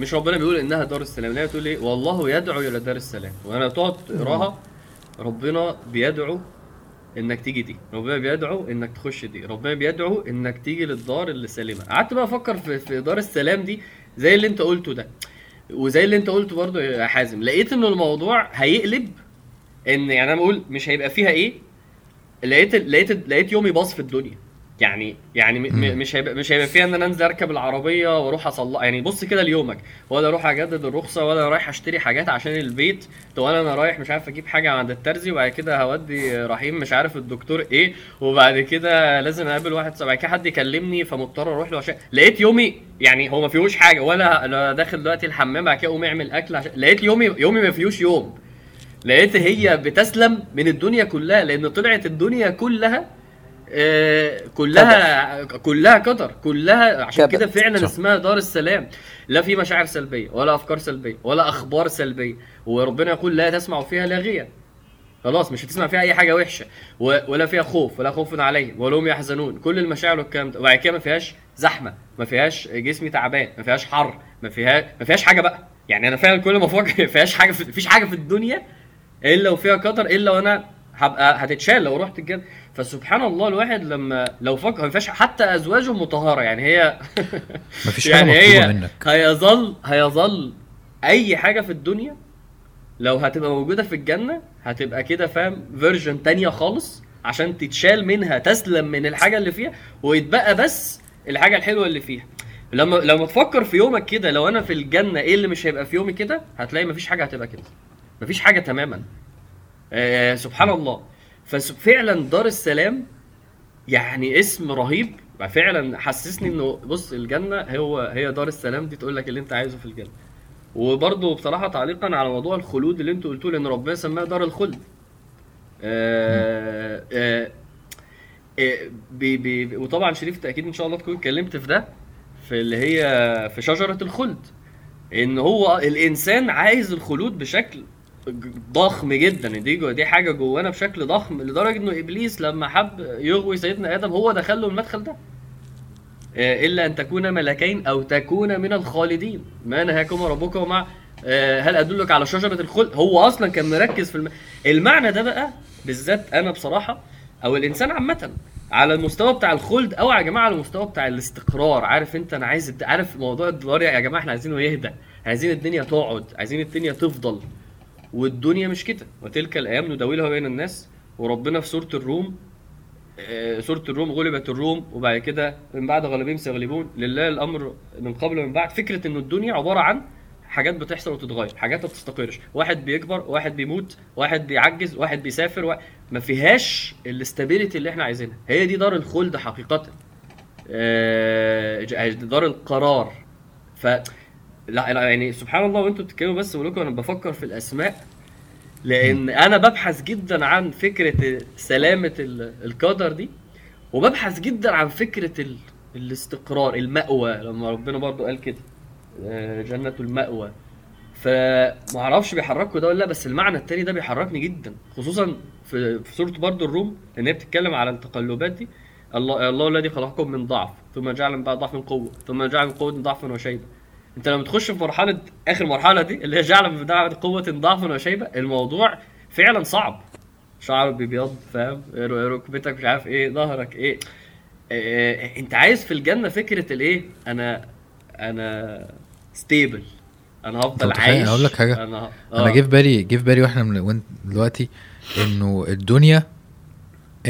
مش ربنا بيقول إنها دار السلام لا بتقول إيه؟ والله يدعو إلى دار السلام. وأنا تقعد تقراها ربنا بيدعو إنك تيجي دي. ربنا بيدعو إنك تخش دي. ربنا بيدعو إنك تيجي للدار اللي سالمة. قعدت بقى أفكر في دار السلام دي زي اللي انت قلته ده. وزي اللي انت قلته برضه يا حازم لقيت ان الموضوع هيقلب إن يعني أنا بقول مش هيبقى فيها إيه؟ لقيت لقيت لقيت يومي باظ في الدنيا. يعني يعني م-. مش هيبقى مش هيبقى فيها إن أنا أنزل أركب العربية وأروح اصلح يعني بص كده ليومك ولا أروح أجدد الرخصة ولا رايح أشتري حاجات عشان البيت طب أنا رايح مش عارف أجيب حاجة عند الترزي وبعد كده هودي رحيم مش عارف الدكتور إيه وبعد كده لازم أقابل واحد بعد كده حد يكلمني فمضطر أروح له عشان لقيت يومي يعني هو ما فيهوش حاجة ولا أنا داخل دلوقتي الحمام بعد كده أقوم أعمل أكل عشان لقيت يومي يومي ما فيهوش يوم لقيت هي بتسلم من الدنيا كلها لأن طلعت الدنيا كلها آه، كلها كلها قدر كلها عشان. كده فعلا صح. اسمها دار السلام. لا في مشاعر سلبية ولا أفكار سلبية ولا أخبار سلبية. وربنا يقول لا تسمع فيها لاغيه خلاص مش هتسمع فيها أي حاجة وحشة. ولا فيها خوف ولا خوف عليهم ولا هم يحزنون. كل المشاعر والكلام ده. وبعد كده ما فيهاش زحمة ما فيهاش جسمي تعبان ما فيهاش حر ما فيها ما فيهاش حاجة بقى. يعني أنا فعلا كل ما أفكر ما فيهاش حاجة في... فيش حاجة في الدنيا إلا وفيها قدر إلا وأنا هبقى هتتشال لو رحت الجنه فسبحان الله الواحد لما لو فكر ما فيهاش حتى أزواجه مطهرة. يعني هي مفيش حاجة يعني مطلوبة هي منك. هيظل هيظل أي حاجة في الدنيا لو هتبقى موجودة في الجنة هتبقى كده فاهم فيرجن تانية خالص عشان تتشال منها تسلم من الحاجة اللي فيها ويتبقى بس الحاجة الحلوة اللي فيها. لما لما تفكر في يومك كده لو أنا في الجنة إيه اللي مش هيبقى في يومي كده؟ هتلاقي مفيش حاجة هتبقى كده. مفيش حاجة تماما. آه سبحان الله. ففعلا دار السلام يعني اسم رهيب. فعلا حسسني إنه بص الجنة هو هي دار السلام دي تقول لك اللي أنت عايزه في الجنة. وبرضه بصراحة تعليقا على موضوع الخلود اللي أنتوا قلتوه لأن ربنا سماها دار الخلد. آه آه آه بي بي وطبعا شريف تأكيد إن شاء الله تكون اتكلمت في ده في اللي هي في شجرة الخلد. إن هو الإنسان عايز الخلود بشكل ضخم جدا دي دي حاجة جوانا بشكل ضخم لدرجة إنه إبليس لما حب يغوي سيدنا آدم هو دخل له المدخل ده. آه، إلا أن تكون ملكين أو تكون من الخالدين. ما نهاكما ربكما آه، هل أدلك على شجرة الخلد؟ هو أصلا كان مركز في الم... المعنى ده بقى بالذات أنا بصراحة أو الإنسان عامة على المستوى بتاع الخلد أو يا جماعة على المستوى بتاع الاستقرار. عارف أنت أنا عايز عارف موضوع الدولار يا جماعة إحنا عايزينه يهدى عايزين الدنيا تقعد عايزين الدنيا تفضل. والدنيا مش كده. وتلك الأيام نداولها بين الناس وربنا في سورة الروم آه، سورة الروم غلبت الروم وبعد كده من بعد غلبهم سيغلبون. لله الأمر من قبل ومن بعد. فكرة انه الدنيا عبارة عن حاجات بتحصل وتتغير حاجات ما بتستقرش. واحد بيكبر واحد بيموت واحد بيعجز واحد بيسافر واحد ما فيهاش الاستابيليتي اللي إحنا عايزينها. هي دي دار الخلد حقيقة. آه، دار القرار. ف لا لا يعني سبحان الله وانتوا بتتكلموا بس بقول لكم أنا بفكر في الاسماء لأن أنا ببحث جدا عن فكرة سلامة ال- القدر دي وببحث جدا عن فكرة ال... الاستقرار المأوى لما ربنا برضو قال كده آه، جنة المأوى. فما أعرفش بيحركوا ده ولا لا بس المعنى التاني ده بيحركني جدا خصوصا في في سورة برضو الروم إن هي بتتكلم على التقلبات دي الله الله الذي خلقكم من ضعف ثم جعل من بعد ضعف قوة ثم جعل من قوة ضعفا وشيبة. انت لما تخش في مرحلة آخر مرحلة دي اللي هي جعل من بعد قوة ضعفا وشيبه الموضوع فعلا صعب. شعرك بيبيض فاهم؟ ركبتك مش عارف إيه ظهرك إيه. إيه، أنت عايز في الجنة فكرة الإيه؟ أنا أنا stable أنا هفضل؟ عايش. أقول لك حاجة؟ أنا أنا جه في بالي جه في بالي وإحنا من دلوقتي إنه الدنيا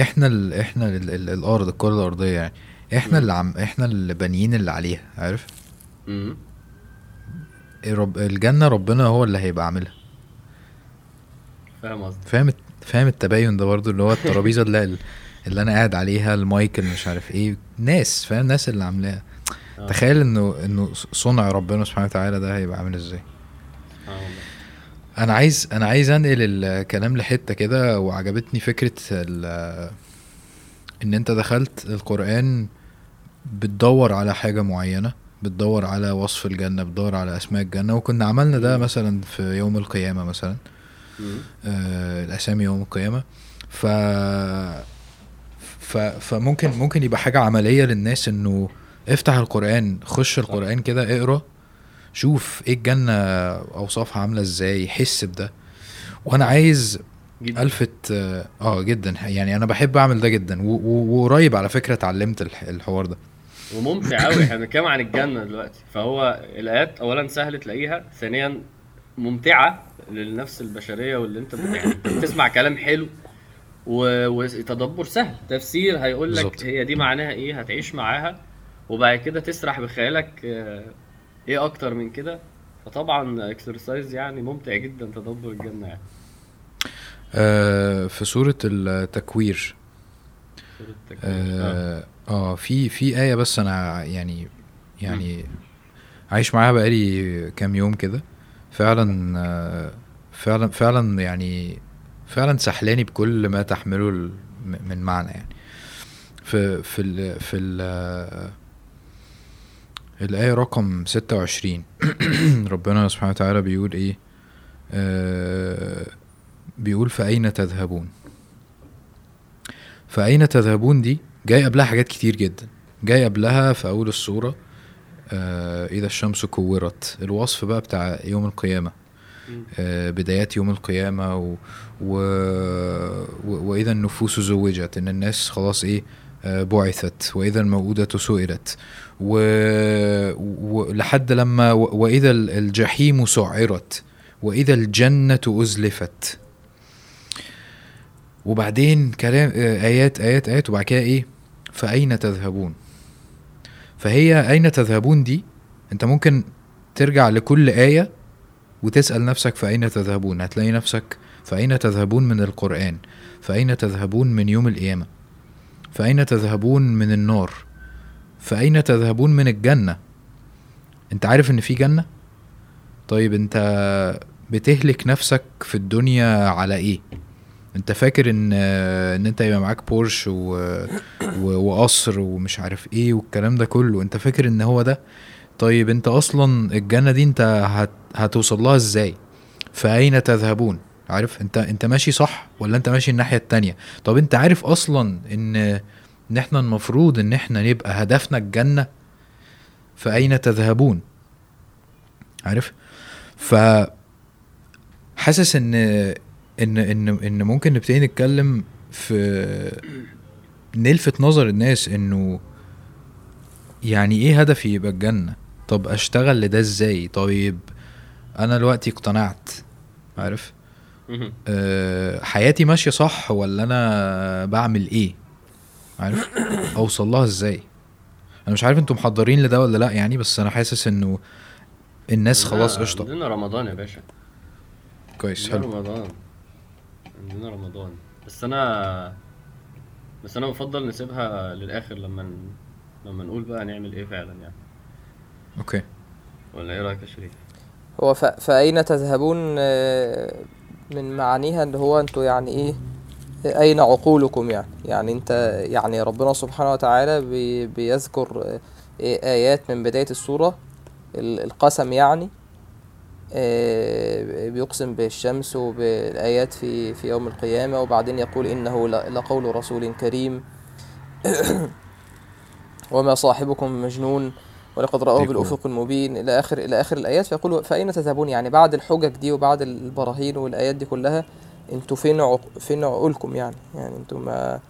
إحنا ال... إحنا ال... ال... الأرض الكرة الأرضية يعني إحنا اللي عم إحنا اللي بانيين اللي عليها عارف؟ مم. رب... الجنة ربنا هو اللي هيبقى عاملها. فاهم قصدي فاهم فاهم التباين ده برضو اللي هو الترابيزة اللي اللي أنا قاعد عليها المايك اللي مش عارف إيه ناس فاهم؟ ناس اللي عاملاها. آه. تخيل إنه إنه صنع ربنا سبحانه وتعالى ده هيبقى عامل إزاي. والله. أنا عايز أنا عايز أنقل الكلام لحتة كده وعجبتني فكرة ال- إن أنت دخلت القرآن بتدور على حاجة معينة. بتدور على وصف الجنة بتدور على أسماء الجنة. وكنا عملنا ده مثلا في يوم القيامة مثلا. آه الأسامي يوم القيامة. ف ف فممكن ممكن يبقى حاجة عملية للناس إنه افتح القرآن خش القرآن كده اقرأ شوف إيه الجنة أوصافها عاملة إزاي حس بده. وأنا عايز جدا. ألفت آه آه، جدا. يعني أنا بحب أعمل ده جدا. وقريب على فكرة اتعلمت الح- الحوار ده. وممتع قوي إحنا بنتكلم عن الجنة دلوقتي. فهو الآيات اولا سهل تلاقيها ثانيا ممتعة للنفس البشرية واللي أنت يعني بتسمع كلام حلو و- وتدبر سهل. تفسير هيقول لك بالظبط. هي دي معناها إيه هتعيش معاها. وبعد كده تسرح بخيالك آه، إيه أكتر من كده؟ فطبعا اكسرسايز يعني ممتع جدا تدبر الجنة يعني. آه في سورة التكوير. سورة التكوير. آه. آه, في في آية بس أنا يعني يعني عايش معاها بقالي كام يوم كده. فعلا فعلا فعلا يعني فعلا سحلاني بكل ما تحمله من معنى يعني. في في ال في ال الآية رقم 26 ربنا سبحانه وتعالى بيقول إيه؟ آه بيقول فأين تذهبون؟ فأين تذهبون دي؟ جاي قبلها حاجات كتير جدا. جاي قبلها في أول السورة آه إذا الشمس كورت. الوصف بقى بتاع يوم القيامة. آه بدايات يوم القيامة و... و... و... وإذا النفوس زوجت. إن الناس خلاص إيه آه بعثت. وإذا الموءودة سئلت. و... لما و... وإذا الجحيم سعرت. وإذا الجنة أزلفت. وبعدين كلام آه، آيات آيات آيات. وبعد كده إيه فأين تذهبون؟ فهي أين تذهبون دي؟ أنت ممكن ترجع لكل آية وتسأل نفسك فأين تذهبون؟ هتلاقي نفسك فأين تذهبون من القرآن؟ فأين تذهبون من يوم القيامة؟ فأين تذهبون من النار؟ فأين تذهبون من الجنة؟ أنت عارف إن في جنة؟ طيب أنت بتهلك نفسك في الدنيا على إيه؟ انت فاكر ان ان انت يبقى معاك بورش و... و... وقصر ومش عارف إيه والكلام ده كله انت فاكر ان هو ده؟ طيب انت أصلا الجنة دي انت هت... هتوصل لها إزاي؟ فاين تذهبون؟ عارف انت انت ماشي صح ولا انت ماشي الناحية التانية؟ طب انت عارف أصلا ان ان إحنا المفروض ان إحنا نبقى هدفنا الجنة؟ فاين تذهبون؟ عارف؟ ف حاسس ان إن إن إن ممكن نبتدي نتكلم في نلفت نظر الناس إنه يعني إيه هدفي يبقى الجنة؟ طب أشتغل لده إزاي؟ طيب أنا دلوقتي اقتنعت عارف. أه حياتي ماشية صح ولا أنا بعمل إيه؟ عارف؟ أوصل لها إزاي؟ أنا مش عارف أنتوا محضرين لده ولا لأ يعني بس أنا حاسس إنه الناس خلاص لا، قشطة. عندنا رمضان يا باشا. كويس حلو. رمضان. عندنا رمضان. بس أنا بس أنا بفضل نسيبها للآخر لما ن... لما نقول بقى نعمل إيه فعلا يعني. okay. ولا إيه رأيك يا شريف؟ هو ف... فأين تذهبون آه، من معانيها اللي هو أنتوا يعني إيه أين عقولكم يعني؟ يعني أنت يعني ربنا سبحانه وتعالى بي... بيذكر آه، آيات من بداية السورة ال- القسم يعني. بيقسم بالشمس وبالآيات في في يوم القيامة وبعدين يقول إنه لقول رسول كريم. وما صاحبكم مجنون ولقد رآه. بالأفق المبين. إلى آخر إلى آخر الآيات فيقول فأين تذهبون؟ يعني بعد الحجج دي وبعد البراهين والآيات دي كلها أنتوا فين عق... فين عقولكم يعني؟ يعني أنتوا ما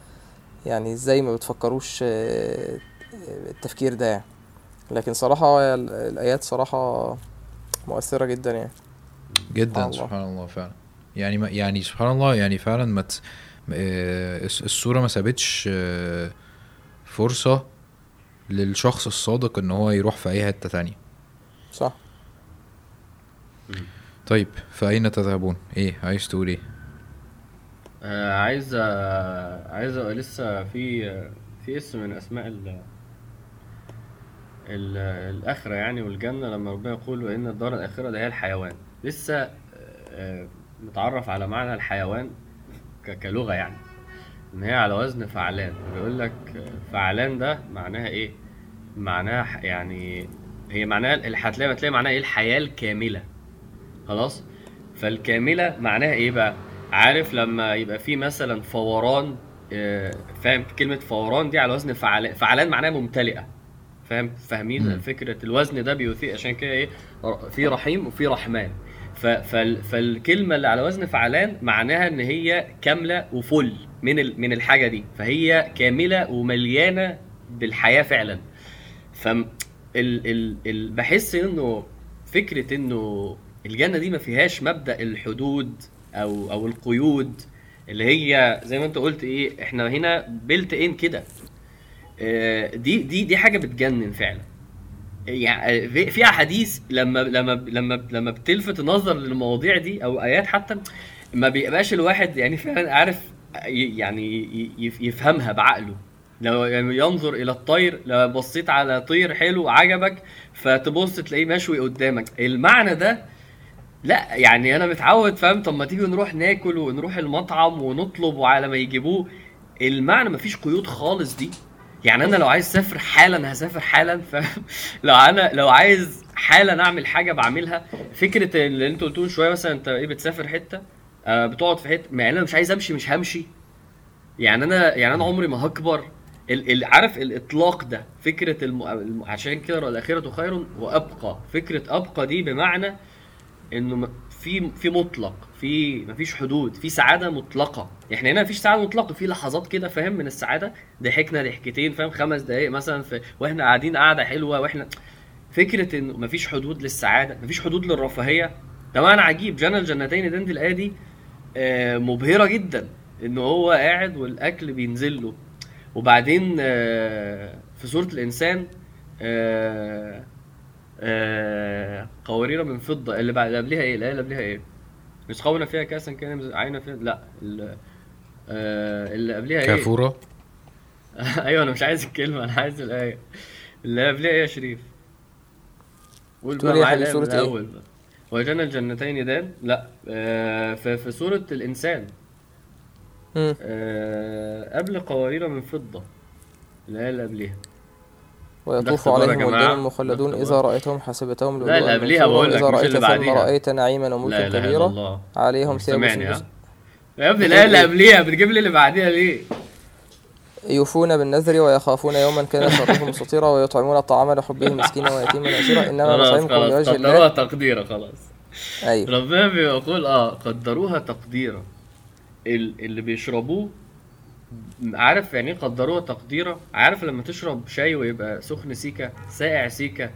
يعني إزاي ما بتفكروش آه، التفكير ده يعني؟ لكن صراحة ال- الآيات صراحة مؤثرة جدا يعني. جدا سبحان الله. سبحان الله فعلا. يعني ما يعني سبحان الله يعني فعلا ما ت... آه، الصورة ما سابتش آه، فرصة للشخص الصادق إن هو يروح في أي حتة تانية. صح. طيب فأين تذهبون؟ إيه عايز تقول إيه؟ آه عايز آه عايز لسه في في اسم من أسماء الآخرة يعني والجنة لما ربنا يقول وان الدار الآخرة ده هي الحيوان. لسه آه متعرف على معنى الحيوان كلغة يعني إن هي على وزن فعلان. بيقول لك آه، فعلان ده معناها إيه؟ معناها يعني هي معناها هتلاقي هتلاقي معناها إيه؟ الحياة الكاملة. خلاص؟ فالكاملة معناها إيه بقى؟ عارف لما يبقى في مثلا فوران آه، فاهم؟ كلمة فوران دي على وزن فعلان فعلان معناها ممتلئة. فاهم؟ فاهمين. فكرة الوزن ده بيثير عشان كده إيه؟ في رحيم وفي رحمن. فالكلمة اللي على وزن فعلان معناها إن هي كاملة وفل من من الحاجة دي. فهي كاملة ومليانة بالحياة فعلا. ف بحس إنه فكرة إنه الجنة دي ما فيهاش مبدأ الحدود أو أو القيود اللي هي زي ما أنت قلت إيه إحنا هنا بيلت ان كده. آه، دي دي دي حاجة بتجنن فعلا. يعني في في أحاديث لما لما لما لما بتلفت النظر للمواضيع دي أو آيات حتى ما بيبقاش الواحد يعني فعلا عارف يعني يفهمها بعقله. لو يعني ينظر إلى الطير لو بصيت على طير حلو عجبك فتبص تلاقيه مشوي قدامك. المعنى ده لا يعني أنا متعود فاهم؟ طب ما تيجي نروح ناكل ونروح المطعم ونطلب وعلى ما يجيبوه. المعنى مفيش قيود خالص دي. يعني أنا لو عايز أسافر حالا هسافر حالا فاهم لو أنا لو عايز حالا أعمل حاجة بعملها. فكرة اللي أنتوا قلتوه شوية مثلا أنت إيه بتسافر حتة آه بتقعد في حتة يعني أنا مش عايز أمشي مش همشي. يعني أنا يعني أنا عمري ما هكبر. عارف الإطلاق ده فكرة الم... الم... عشان كده الاخره خير وأبقى. فكرة أبقى دي بمعنى إنه في في مطلق في مفيش حدود في سعادة مطلقة. إحنا هنا مفيش سعادة مطلقة في لحظات كده فاهم من السعادة. ضحكنا ضحكتين فاهم خمس دقايق مثلا في وإحنا قاعدين قاعدة حلوة وإحنا فكرة إنه مفيش حدود للسعادة مفيش حدود للرفاهية. ده معنى عجيب. جنى الجنتين دي الآية دي آه، مبهرة جدا ان هو قاعد والأكل بينزل له. وبعدين آه، في سورة الإنسان آه، آه، قوارير من فضة اللي بعد اللي قبلها إيه؟ الايه اللي قبلها إيه؟ يسقون فيها كاسا كان عينا فيها لا آه، اللي قبلها إيه؟ كافورة. أيوه أنا مش عايز الكلمة أنا عايز الايه اللي قبلها إيه يا شريف؟ قول بقى يا معايا سورة إيه؟ الأول بقى. وجنى الجنتين دان لا آه في, في سوره الإنسان. آه قبل قوارير من فضة الايه اللي قبلها ويطوف عليهم. ولدان مخلدون إذا. رأيتهم حسبتهم لا، اللي لؤلؤا قبليها بقول لك، إذا رأيت اللي ثم. رأيت نعيما لا وملكا كبيرا عليهم ثياب يا ابني الايه اللي قبليها بتجيب لي اللي بعديها ليه؟ يوفون بالنذر ويخافون يوما كان شره مستطيرا ويطعمون الطعام لحبه مسكينا ويتيما واسيرا إنما نطعمكم خلاص لوجه قدروها الله تقديرا خلاص. أيوه ربنا بيقول آه قدروها تقديرا. ال- اللي بيشربوه عارف يعني إيه قدروها تقديرا عارف لما تشرب شاي ويبقى سخن سيكا ساقع سيكا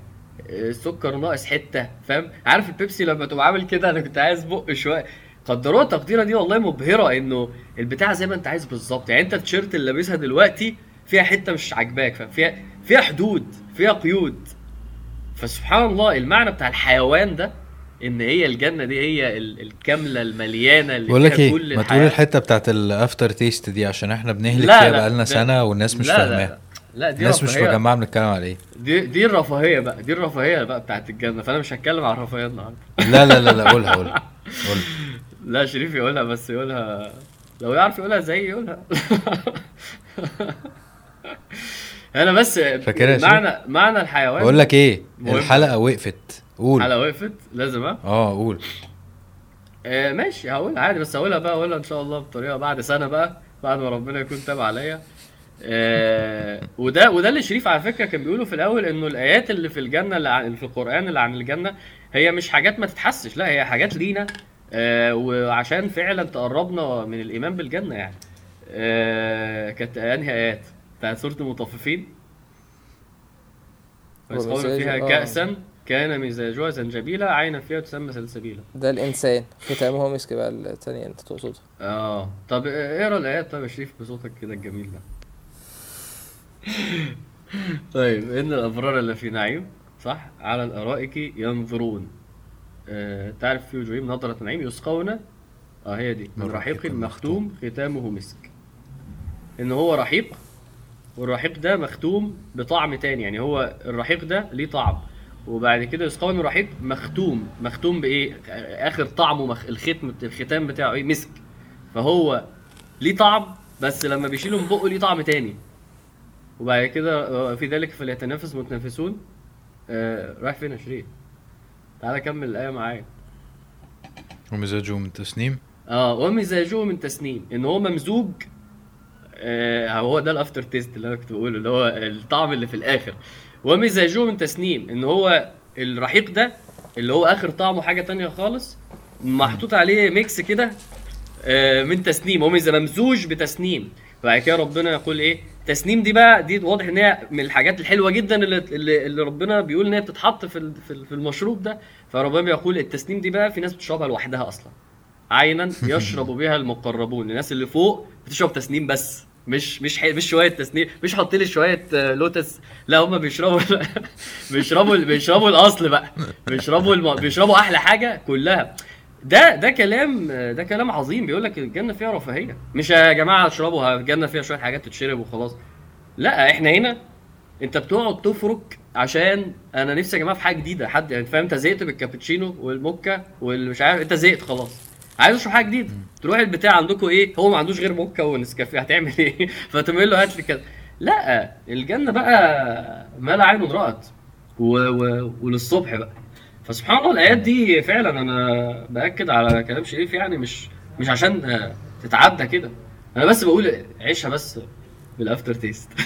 آه، سكر ناقص حتة فاهم؟ عارف البيبسي لما تبقى عامل كده؟ أنا كنت عايز بق شوية. قدروها تقديرا دي والله مبهرة إنه البتاع زي ما أنت عايز بالظبط. يعني أنت التيشيرت اللي لابسها دلوقتي فيها حتة مش عاجباك فاهم؟ فيها فيها حدود فيها قيود. فسبحان الله المعنى بتاع الحيوان ده إن هي الجنة دي هي ال- الكاملة المليانة اللي بقول لك إيه كل ما تقول. الحتة بتاعت ال after taste دي عشان إحنا بنهلك فيها بقالنا سنة والناس مش فاهماها لا. دي الناس مش. مجمعه بنتكلم على إيه دي دي الرفاهية بقى دي الرفاهية بقى بتاعت الجنة فأنا مش هتكلم عن الرفاهية النهارده لا لا لا لا قولها قولها قولها لا شريف يقولها بس يقولها لو يعرف يقولها زي يقولها أنا بس معنى معنى الحيوان بقول لك إيه. الحلقة وقفت قول. على وقفت لازم ها؟ آه قول. آه ماشي هقول عادي بس هقولها بقى هقولها إن شاء الله بطريقة بعد سنة بقى بعد ما ربنا يكون تاب عليا. آه وده وده اللي شريف على فكرة كان بيقوله في الأول إنه الآيات اللي في الجنة اللي عن في القرآن اللي عن الجنة هي مش حاجات ما تتحسش لا هي حاجات لينا. آه وعشان فعلا تقربنا من الإيمان بالجنة يعني. آه كانت أنهي آيات؟ بتاعت سورة المطففين. فيها آه. كأسا. كان مزاجها زنجبيلا عينا فيها تسمى سلسبيلا ده الإنسان. ختامه مسك بقى الثانية أنت تقصدها آه. طب اقرأ الآيات طيب يا شريف بصوتك كده الجميل ده. طيب إن الأبرار اللي في نعيم صح؟ على الأرائك ينظرون. آه تعرف في وجوههم نظرة نعيم يسقون؟ آه هي دي. من رحيق مختوم. ختامه مسك. إن هو رحيق والرحيق ده مختوم بطعم تاني يعني هو الرحيق ده ليه طعم. وبعد كده يسقون من رحيق مختوم. مختوم بإيه؟ آخر طعمه مخ... الختم الختام بتاعه إيه؟ مسك. فهو ليه طعم بس لما بيشيله من بقه ليه طعم تاني. وبعد كده آه، في ذلك فليتنافس متنافسون. آه رايح فين يا شريف؟ تعالى كمل الآية معايا. ومزاجه من تسنيم؟ آه ومزاجه من تسنيم. إن هو ممزوج آه هو ده ال after taste اللي أنا كنت بقوله اللي هو الطعم اللي في الآخر. ومزاجه من تسنيم إن هو الرحيق ده اللي هو آخر طعمه حاجة تانية خالص محطوط عليه mix كده آه من تسنيم. هو مز- ممزوج بتسنيم. بعد كده ربنا يقول إيه؟ تسنيم دي بقى دي واضح إن هي من الحاجات الحلوة جدا اللي, اللي, ربنا بيقول إن هي بتتحط في في المشروب ده. فربنا بيقول التسنيم دي بقى في ناس بتشربها لوحدها أصلا. عينا يشرب بها المقربون. الناس اللي فوق بتشرب تسنيم بس. مش مش حي... مش شوية تسنيم مش حط لي شوية آه، لوتس. لا هم بيشربوا بيشربوا بيشربوا الأصل بقى. بيشربوا الم... بيشربوا أحلى حاجة كلها. ده ده كلام ده كلام عظيم. بيقول لك الجنة فيها رفاهية. مش يا جماعة اشربوا الجنة فيها شوية حاجات تتشرب وخلاص. لا إحنا هنا انت بتقعد تفرك عشان أنا نفسي يا جماعة في حاجة جديدة. حد يعني فاهم؟ انت زهقت بالكابتشينو والموكا والمش عارف انت زهقت خلاص. عايز اشرب حاجة جديدة. تروح البتاع عندكم إيه؟ هو ما عندوش غير موكا ونسكافيه. هتعمل إيه؟ فتقول له هات لي كده لا الجنة بقى ما لا عين رأت و... و... وللصبح بقى. فسبحان الله الآيات دي فعلا أنا بأكد على كلام شريف يعني مش مش عشان تتعدى كده. أنا بس بقول عيشها بس بالأفتر تيست.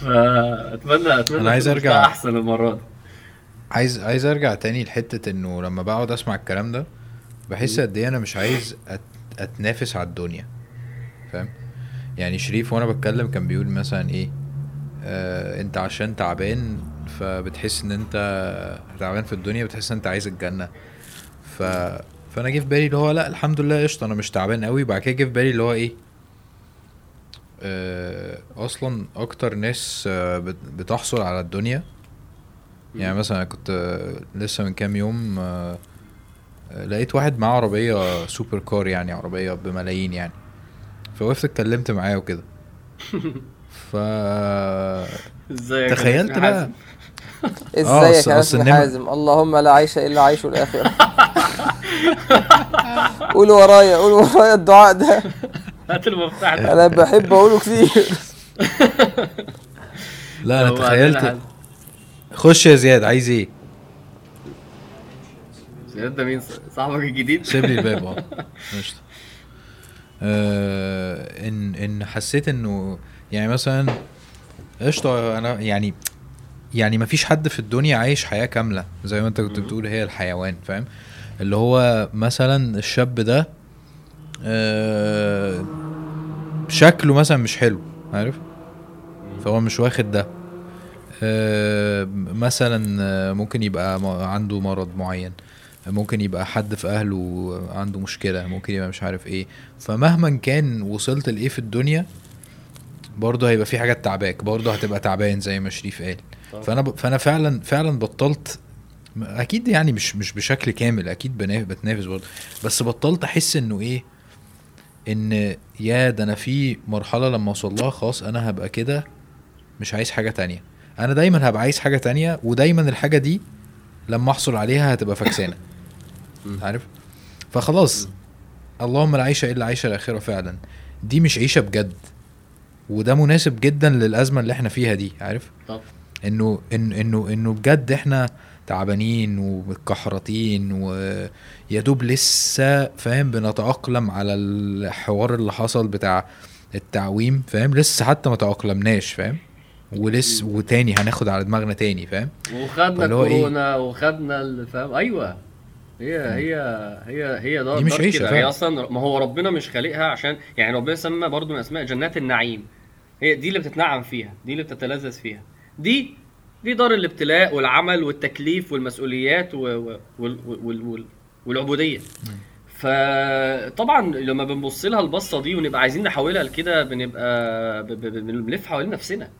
فأتمنى أتمنى أنا عايز. بتاع أحسن المرة دي. عايز عايز أرجع تاني لحتة إنه لما بقعد أسمع الكلام ده بحس قد إيه أنا مش عايز أت... أتنافس على الدنيا فاهم؟ يعني شريف وأنا بتكلم كان بيقول مثلا إيه آه أنت عشان تعبان فبتحس إن أنت تعبان في الدنيا بتحس إن أنت عايز الجنة. ف فأنا جه في بالي اللي هو لأ الحمد لله قشطة أنا مش تعبان قوي بعد كده جه في بالي اللي هو إيه آه أصلا أكتر ناس آه بت- بتحصل على الدنيا. يعني مثلا كنت آه، لسه من كام يوم آه، لقيت واحد معاه عربية سوبر كار يعني عربية بملايين يعني. فوقفت اتكلمت معاه وكده. ف تخيلت بقى. ازيك أصل- يا النمر- حازم؟ اللهم لا عيش إلا عيش الآخرة. قولوا ورايا قولوا ورايا الدعاء ده. هات المفتاح ده. أنا بحب أقوله كتير. لا أنا تخيلت. خش يا زياد عايز إيه؟ زياد ده مين؟ صاحبك الجديد؟ سيب لي الباب آه قشطة. آه، ان إن حسيت إنه يعني مثلا قشطة أنا يعني يعني ما فيش حد في الدنيا عايش حياة كاملة زي ما أنت كنت. بتقول هي الحيوان فاهم؟ اللي هو مثلا الشاب ده آه، شكله مثلا مش حلو عارف؟ فهو مش واخد ده. آه، مثلا آه، ممكن يبقى عنده مرض معين. ممكن يبقى حد في أهله عنده مشكلة ممكن يبقى مش عارف إيه. فمهما كان وصلت لإيه في الدنيا برضه هيبقى في حاجات تعباك برضه هتبقى تعبان زي ما شريف قال. فأنا ب... فأنا فعلا فعلا بطلت أكيد يعني مش مش بشكل كامل أكيد بنا- بتنافس برضه. بس بطلت أحس إنه إيه؟ إن يا ده أنا في مرحلة لما أوصل لها خلاص أنا هبقى كده مش عايز حاجة تانية. أنا دايما هبقى عايز حاجة تانية ودايما الحاجة دي لما أحصل عليها هتبقى فكسانه. عارف؟ فخلاص. اللهم لا عيش إلا عيش الآخرة فعلا. دي مش عيشة بجد. وده مناسب جدا للأزمة اللي إحنا فيها دي عارف؟ طب. إنه إن إنه إنه بجد إحنا تعبانين ومتكحرطين ويا دوب لسه فاهم؟ بنتأقلم على الحوار اللي حصل بتاع التعويم فاهم؟ لسه حتى ما تأقلمناش فاهم؟ ولسه وتاني هناخد على دماغنا تاني فاهم؟ وخدنا فاللي هو إيه؟ وخدنا ال- فاهم؟ أيوه. هي هي هي هي دار دي مش دار عيشة كده. فعلا. هي أصلا ما هو ربنا مش خالقها عشان يعني ربنا سمى برضو من أسماء جنات النعيم هي دي اللي بتتنعم فيها دي اللي بتتلذذ فيها دي دي دار الابتلاء والعمل والتكليف والمسؤوليات و... و... وال... وال... وال... والعبودية فطبعا لما بنبص لها البصة دي ونبقى عايزين نحولها لكده بنبقى. بنلف حوالين نفسنا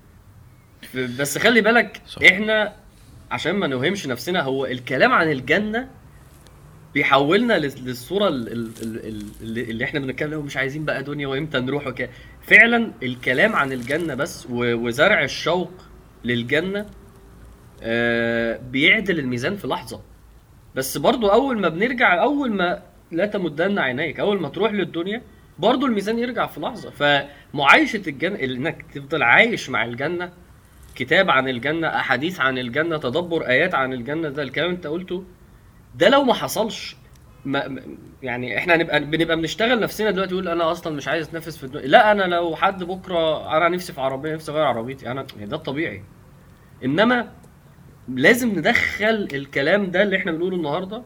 بس خلي بالك صح. إحنا عشان ما نوهمش نفسنا هو الكلام عن الجنة بيحولنا لل- للصورة ال- ال- ال- ال- اللي إحنا بنتكلم مش عايزين بقى دنيا وامتى نروح وكده. فعلا الكلام عن الجنة بس وزرع الشوق للجنة آه، بيعدل الميزان في لحظة. بس برضو أول ما بنرجع أول ما لا تمدن عينيك أول ما تروح للدنيا برضو الميزان يرجع في لحظة. فمعايشة الجنه إنك تفضل عايش مع الجنة كتاب عن الجنة أحاديث عن الجنة تدبر آيات عن الجنة ده الكلام أنت قلته ده لو ما حصلش ما يعني إحنا هنبقى بنبقى بنشتغل نفسنا دلوقتي يقول أنا أصلا مش عايز أتنفس في الدنيا لا أنا لو حد بكرة أنا نفسي في عربية نفسي أغير عربيتي أنا يعني ده الطبيعي. إنما لازم ندخل الكلام ده اللي إحنا بنقوله النهارده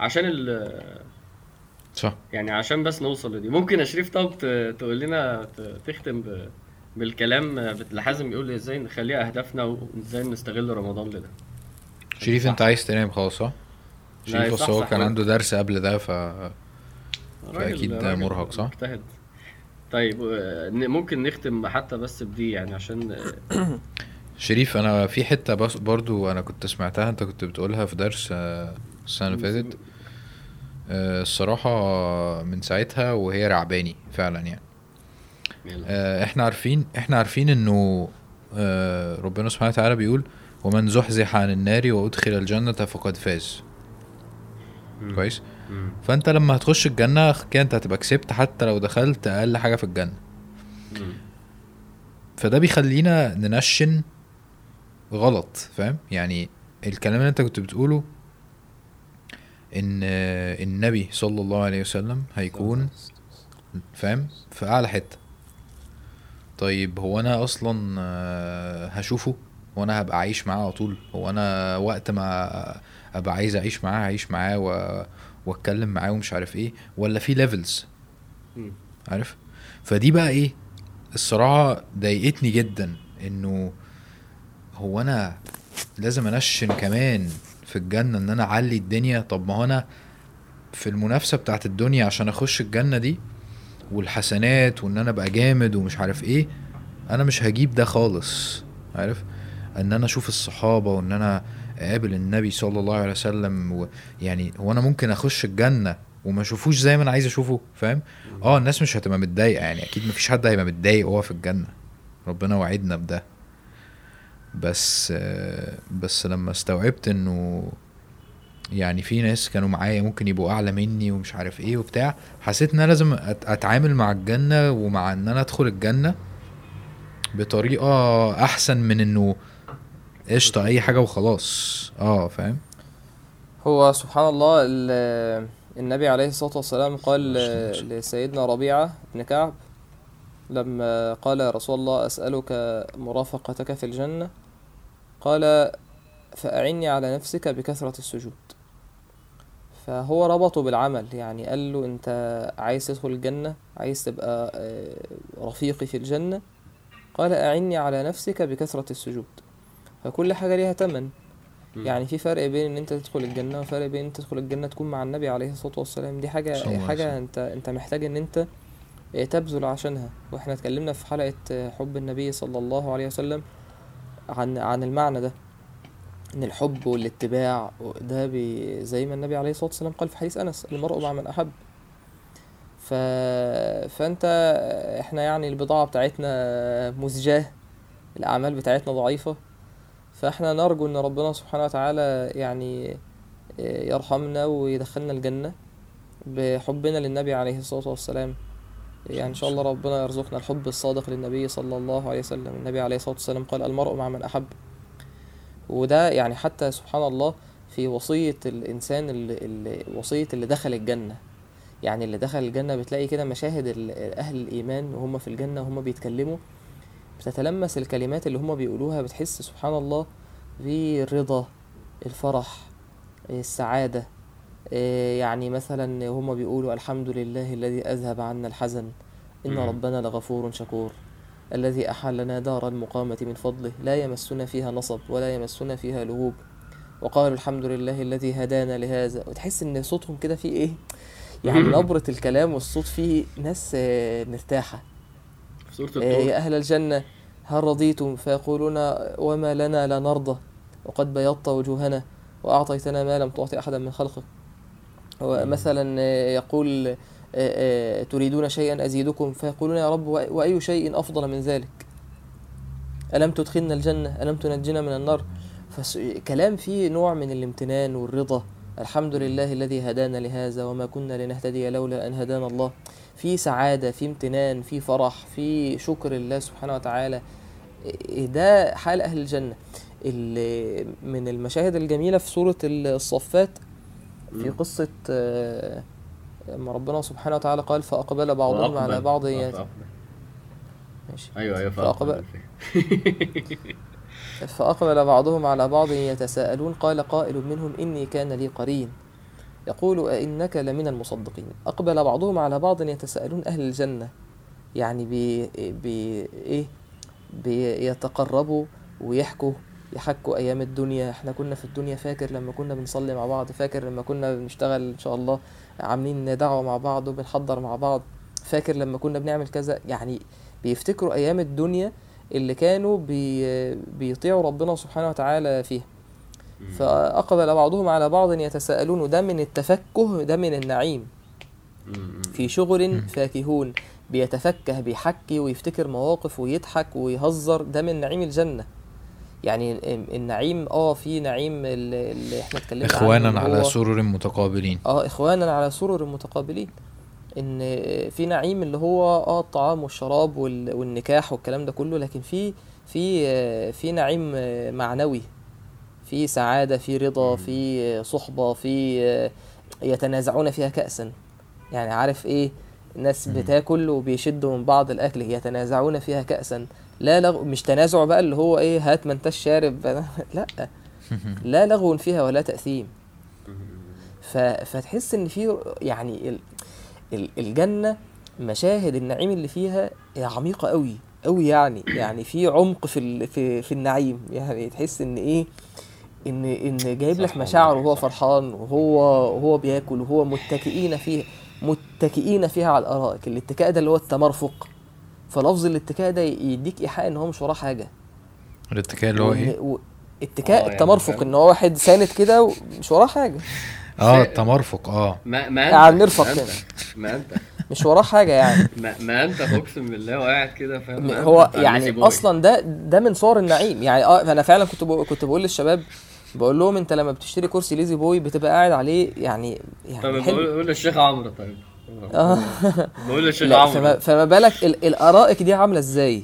عشان ال صح. يعني عشان بس نوصل لدي. ممكن يا شريف طب تقول لنا تختم بالكلام اللي حازم بيقول إزاي نخليها أهدافنا وإزاي نستغل رمضان لده. شريف أنت عايز تنام خلاص صح؟ شريف أصل هو كان. عنده درس قبل ده ف راجل مرهق، صح؟ مجتهد طيب آه، ممكن نختم حتى بس بدي يعني عشان آه، شريف أنا في حتة بس برضو أنا كنت سمعتها أنت كنت بتقولها في درس آه، السنة اللي فاتت الصراحة من ساعتها وهي رعباني فعلا يعني إحنا عارفين إحنا عارفين إنه ربنا سبحانه وتعالى بيقول ومن زحزح عن النار وأدخل الجنة فقد فاز. كويس؟ مم. فأنت لما هتخش الجنة كده أنت هتبقى كسبت حتى لو دخلت أقل حاجة في الجنة. مم. فده بيخلينا ننشن غلط فاهم؟ يعني الكلام اللي أنت كنت بتقوله إن النبي صلى الله عليه وسلم هيكون فاهم؟ في أعلى حتة. طيب هو أنا أصلا هشوفه وأنا هبقى عايش معاه على طول؟ هو أنا وقت ما أبقى عايز أعيش معاه هعيش معاه و... وأتكلم معاه ومش عارف إيه ولا في ليفلز. عارف؟ فدي بقى إيه؟ الصراحة ضايقتني جدا إنه هو أنا لازم أنشن كمان في الجنة إن أنا أعلي الدنيا. طب ما هو أنا في المنافسة بتاعت الدنيا عشان أخش الجنة دي والحسنات وإن أنا أبقى جامد ومش عارف إيه أنا مش هجيب ده خالص. عارف؟ إن أنا أشوف الصحابة وإن أنا أقابل النبي صلى الله عليه وسلم يعني هو أنا ممكن أخش الجنة وما أشوفوش زي ما أنا عايز أشوفه فاهم؟ آه الناس مش هتبقى متضايقة يعني أكيد مفيش حد هيبقى متضايق وهو في الجنة. ربنا وعدنا بده. بس بس لما استوعبت إنه يعني في ناس كانوا معايا ممكن يبقوا أعلى مني ومش عارف إيه وبتاع حسيت إن أنا لازم أتعامل مع الجنة ومع إن أنا أدخل الجنة بطريقة أحسن من إنه قشطة أي حاجة وخلاص. آه فاهم؟ هو سبحان الله ال- النبي عليه الصلاة والسلام قال لسيدنا ربيعة بن كعب لما قال يا رسول الله أسألك مرافقتك في الجنة قال فأعني على نفسك بكثرة السجود. فهو ربطه بالعمل يعني قال له أنت عايز تدخل الجنة عايز تبقى آه، رفيقي في الجنة قال أعني على نفسك بكثرة السجود. فكل حاجة ليها تمن. مم. يعني في فرق بين إن أنت تدخل الجنة وفرق بين إن أنت تدخل الجنة تكون مع النبي عليه الصلاة والسلام. دي حاجة وسلم. انت أنت محتاج إن أنت تبذل عشانها. وإحنا اتكلمنا في حلقة آه، حب النبي صلى الله عليه وسلم عن عن المعنى ده. إن الحب والاتباع ده بي زي ما النبي عليه الصلاة والسلام قال في حديث أنس المرء مع من أحب. ف... فأنت إحنا يعني البضاعة بتاعتنا مزجاة الأعمال بتاعتنا ضعيفة. فاحنا نرجو إن ربنا سبحانه وتعالى يعني يرحمنا ويدخلنا الجنة بحبنا للنبي عليه الصلاة والسلام. يعني إن شاء الله ربنا يرزقنا الحب الصادق للنبي صلى الله عليه وسلم. النبي عليه الصلاة والسلام قال المرء مع من أحب. وده يعني حتى سبحان الله في وصية الإنسان اللي, اللي وصية اللي دخل الجنة. يعني اللي دخل الجنة بتلاقي كده مشاهد ال- أهل الإيمان وهم في الجنة وهم بيتكلموا بتتلمس الكلمات اللي هما بيقولوها بتحس سبحان الله بالرضا الفرح السعادة. إيه يعني مثلا هما بيقولوا الحمد لله الذي أذهب عنا الحزن. إن. ربنا لغفور شكور. الذي أحلنا دار المقامة من فضله. لا يمسنا فيها نصب ولا يمسنا فيها لهوب. وقالوا الحمد لله الذي هدانا لهذا. وتحس إن صوتهم كده فيه إيه؟ يعني نبرة الكلام والصوت فيه ناس آه، مرتاحة. سورة إيه الطور يا أهل الجنة هل رضيتم؟ فيقولون وما لنا لا نرضى وقد بيضت وجوهنا وأعطيتنا ما لم تعطي أحدا من خلقك. ومثلا آه، يقول آه، آه، تريدون شيئا أزيدكم؟ فيقولون يا رب وأ- وأي شيء أفضل من ذلك؟ ألم تدخلنا الجنة؟ ألم تنجنا من النار؟ فكلام فيه نوع من الامتنان والرضا. الحمد لله الذي هدانا لهذا وما كنا لنهتدي لولا أن هدانا الله في سعادة في امتنان في فرح في شكر الله سبحانه وتعالى ده حال أهل الجنة اللي من المشاهد الجميلة في سورة الصفات في. قصة لما ربنا سبحانه وتعالى قال فأقبل بعضهم على. بعض. ماشي. أيوه أيوه فأقبل فأقبل. بعضهم على بعض يتساءلون قال قائل منهم إني كان لي قرين. يقول أئنك لمن المصدقين. أقبل بعضهم على بعض يتساءلون أهل الجنة. يعني بي, بي إيه؟ بيتقربوا ويحكوا. يحكوا أيام الدنيا. إحنا كنا في الدنيا فاكر لما كنا بنصلي مع بعض؟ فاكر لما كنا بنشتغل إن شاء الله؟ عاملين دعوة مع بعض وبنحضر مع بعض. فاكر لما كنا بنعمل كذا؟ يعني بيفتكروا أيام الدنيا اللي كانوا بي بيطيعوا ربنا سبحانه وتعالى فيها. فأقبل بعضهم على بعض يتساءلون وده من التفكه ده من النعيم. في شغل فاكهون بيتفكه بيحكي ويفتكر مواقف ويضحك ويهزر ده من نعيم الجنة. يعني ال- النعيم آه في نعيم اللي اللي إحنا اتكلمنا عنه إخوانا على سرر متقابلين. آه إخوانا على سرر متقابلين. إن في نعيم اللي هو آه الطعام والشراب وال- والنكاح والكلام ده كله لكن في في في نعيم معنوي. في سعادة في رضا في صحبة في يتنازعون فيها كأسا. يعني عارف إيه؟ الناس بتاكل وبيشدوا من بعض الأكل يتنازعون فيها كأسا. لا لغو مش تنازع بقى اللي هو إيه هات ما انتش شارب. لا. لا لغو فيها ولا تأثيم. ف... فتحس إن في يعني. الجنة مشاهد النعيم اللي فيها عميقة قوي قوي يعني يعني في عمق في ال... في في النعيم. يعني تحس إن إيه إن إن جايب لك مشاعر وهو. فرحان وهو وهو بياكل وهو متكئين فيه متكئين فيها على الأرائك. الاتكاء ده اللي هو التمرفق. فلفظ الاتكاء ده يديك إيحاء إن هو مش وراه حاجة. الاتكاء اللي هو إيه؟ و... آه، اتكاء يعني التمرفق فاهم. إن هو واحد ساند كده ومش وراه حاجة. آه التمرفق آه. ما ما أنت على المرفق ما أنت. ما أنت. مش وراه حاجة يعني. ما, ما أنت أقسم بالله وقاعد كده فاهم؟ هو يعني. أصلا ده ده من صور النعيم. يعني آه أنا فعلا كنت بقول كنت بقول للشباب بقول لهم أنت لما بتشتري كرسي ليزي بوي بتبقى قاعد عليه يعني طب يعني بقول حلو. بقول للشيخ عمرو طيب. آه. بقول للشيخ عمرو. فما, فما بالك ال- الأرائك دي عاملة إزاي؟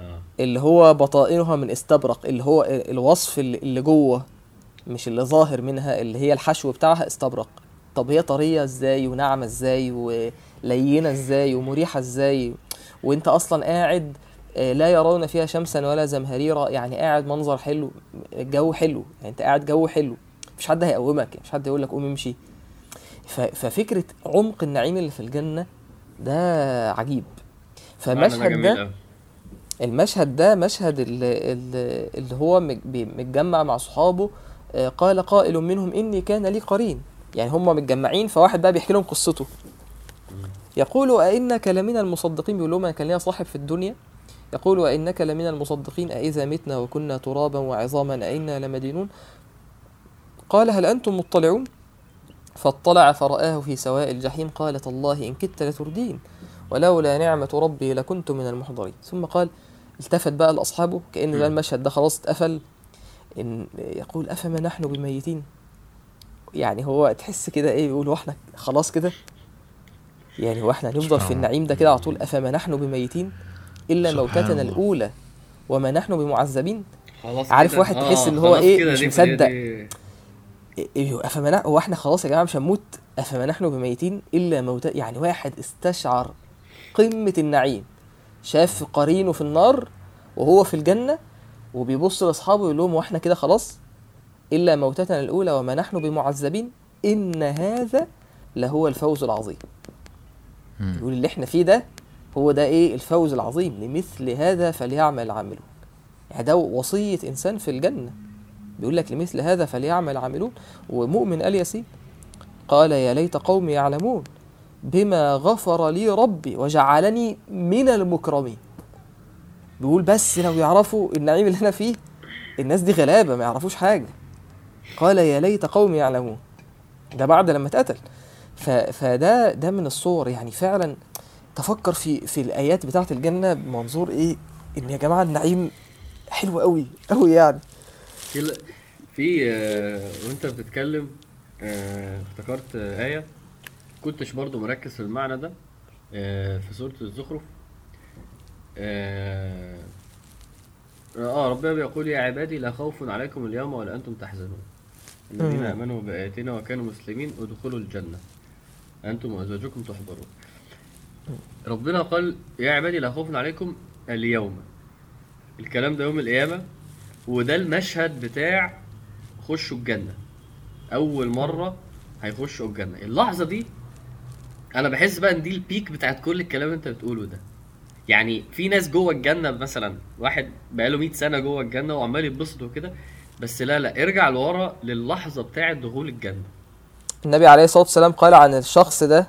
آه. اللي هو بطائنها من استبرق اللي هو ال- الوصف اللي اللي جوه. مش اللي ظاهر منها اللي هي الحشو بتاعها استبرق. طب هي طرية إزاي وناعمة إزاي ولينة إزاي ومريحة إزاي؟ وأنت أصلا قاعد آه، لا يرون فيها شمسا ولا زمهريرا يعني قاعد منظر حلو الجو حلو يعني أنت قاعد جو حلو. مفيش حد هيقومك مفيش حد يقول لك قوم امشي. ففكرة عمق النعيم اللي في الجنة ده عجيب. جميل ده. المشهد ده مشهد اللي, اللي هو متجمع مع صحابه قال قائل منهم إني كان لي قرين. يعني هم متجمعين فواحد بقى بيحكي لهم قصته. يقول أئنك لمن المصدقين بيقول لهم أنا كان ليا صاحب في الدنيا. يقول أئنك لمن المصدقين أإذا متنا وكنا ترابا وعظاما أئنا لمدينون. قال هل أنتم مطلعون؟ فاطلع فرآه في سواء الجحيم. قال تالله إن كدت لتردين ولولا نعمة ربي لكنت من المحضرين. ثم قال التفت بقى لأصحابه كأن ده. المشهد ده خلاص اتقفل. إن يقول أفما نحن بميتين؟ يعني هو تحس كده إيه بيقول وإحنا خلاص كده؟ يعني هو إحنا هنفضل في النعيم ده كده على طول أفما نحن بميتين؟ إلا موتتنا. الأولى وما نحن بمعذبين. خلاص عارف. واحد آه، تحس إن هو خلاص إيه، كده مش مصدق. إيه أفما نحن هو إحنا خلاص يا جماعة مش هنموت؟ أفما نحن بميتين؟ إلا موتى يعني واحد استشعر قمة النعيم شاف قرينه في النار وهو في الجنة وبيبص لاصحابه يقول لهم وإحنا كده خلاص؟ إلا موتتنا الأولى وما نحن بمعذبين. إن هذا لهو الفوز العظيم. يقول اللي إحنا فيه ده هو ده إيه؟ الفوز العظيم. لمثل هذا فليعمل العاملون يعني ده وصية إنسان في الجنة. بيقول لك لمثل هذا فليعمل عاملون. ومؤمن آل ياسين قال يا ليت قومي يعلمون بما غفر لي ربي وجعلني من المكرمين. بيقول بس لو يعرفوا النعيم اللي أنا فيه الناس دي غلابة ما يعرفوش حاجة. قال يا ليت قومي يعلمون. ده بعد لما اتقتل. فده ده من الصور يعني فعلا تفكر في في الآيات بتاعة الجنة بمنظور إيه؟ إن يا جماعة النعيم حلو قوي قوي يعني. في آه، وأنت بتتكلم آه، افتكرت آه، آية. كنتش برضو مركز في المعنى ده في سورة الزخرف. آه آه، ربنا بيقول يا عبادي لا خوف عليكم اليوم ولا أنتم تحزنون. الذين مم. آمنوا بآياتنا وكانوا مسلمين ادخلوا الجنة. أنتم وأزواجكم تحبرون ربنا قال يا عبادي لا خوف عليكم اليوم. الكلام ده يوم القيامة. وده المشهد بتاع خشوا الجنة. أول مرة هيخشوا الجنة. اللحظة دي أنا بحس بقى إن دي البيك بتاعت كل الكلام اللي أنت بتقوله ده. يعني في ناس جوه الجنة مثلا واحد بقاله 100 سنة جوه الجنة وعمال يتبسط وكده بس لا لا ارجع لورا للحظة بتاعة دخول الجنة. النبي عليه الصلاة والسلام قال عن الشخص ده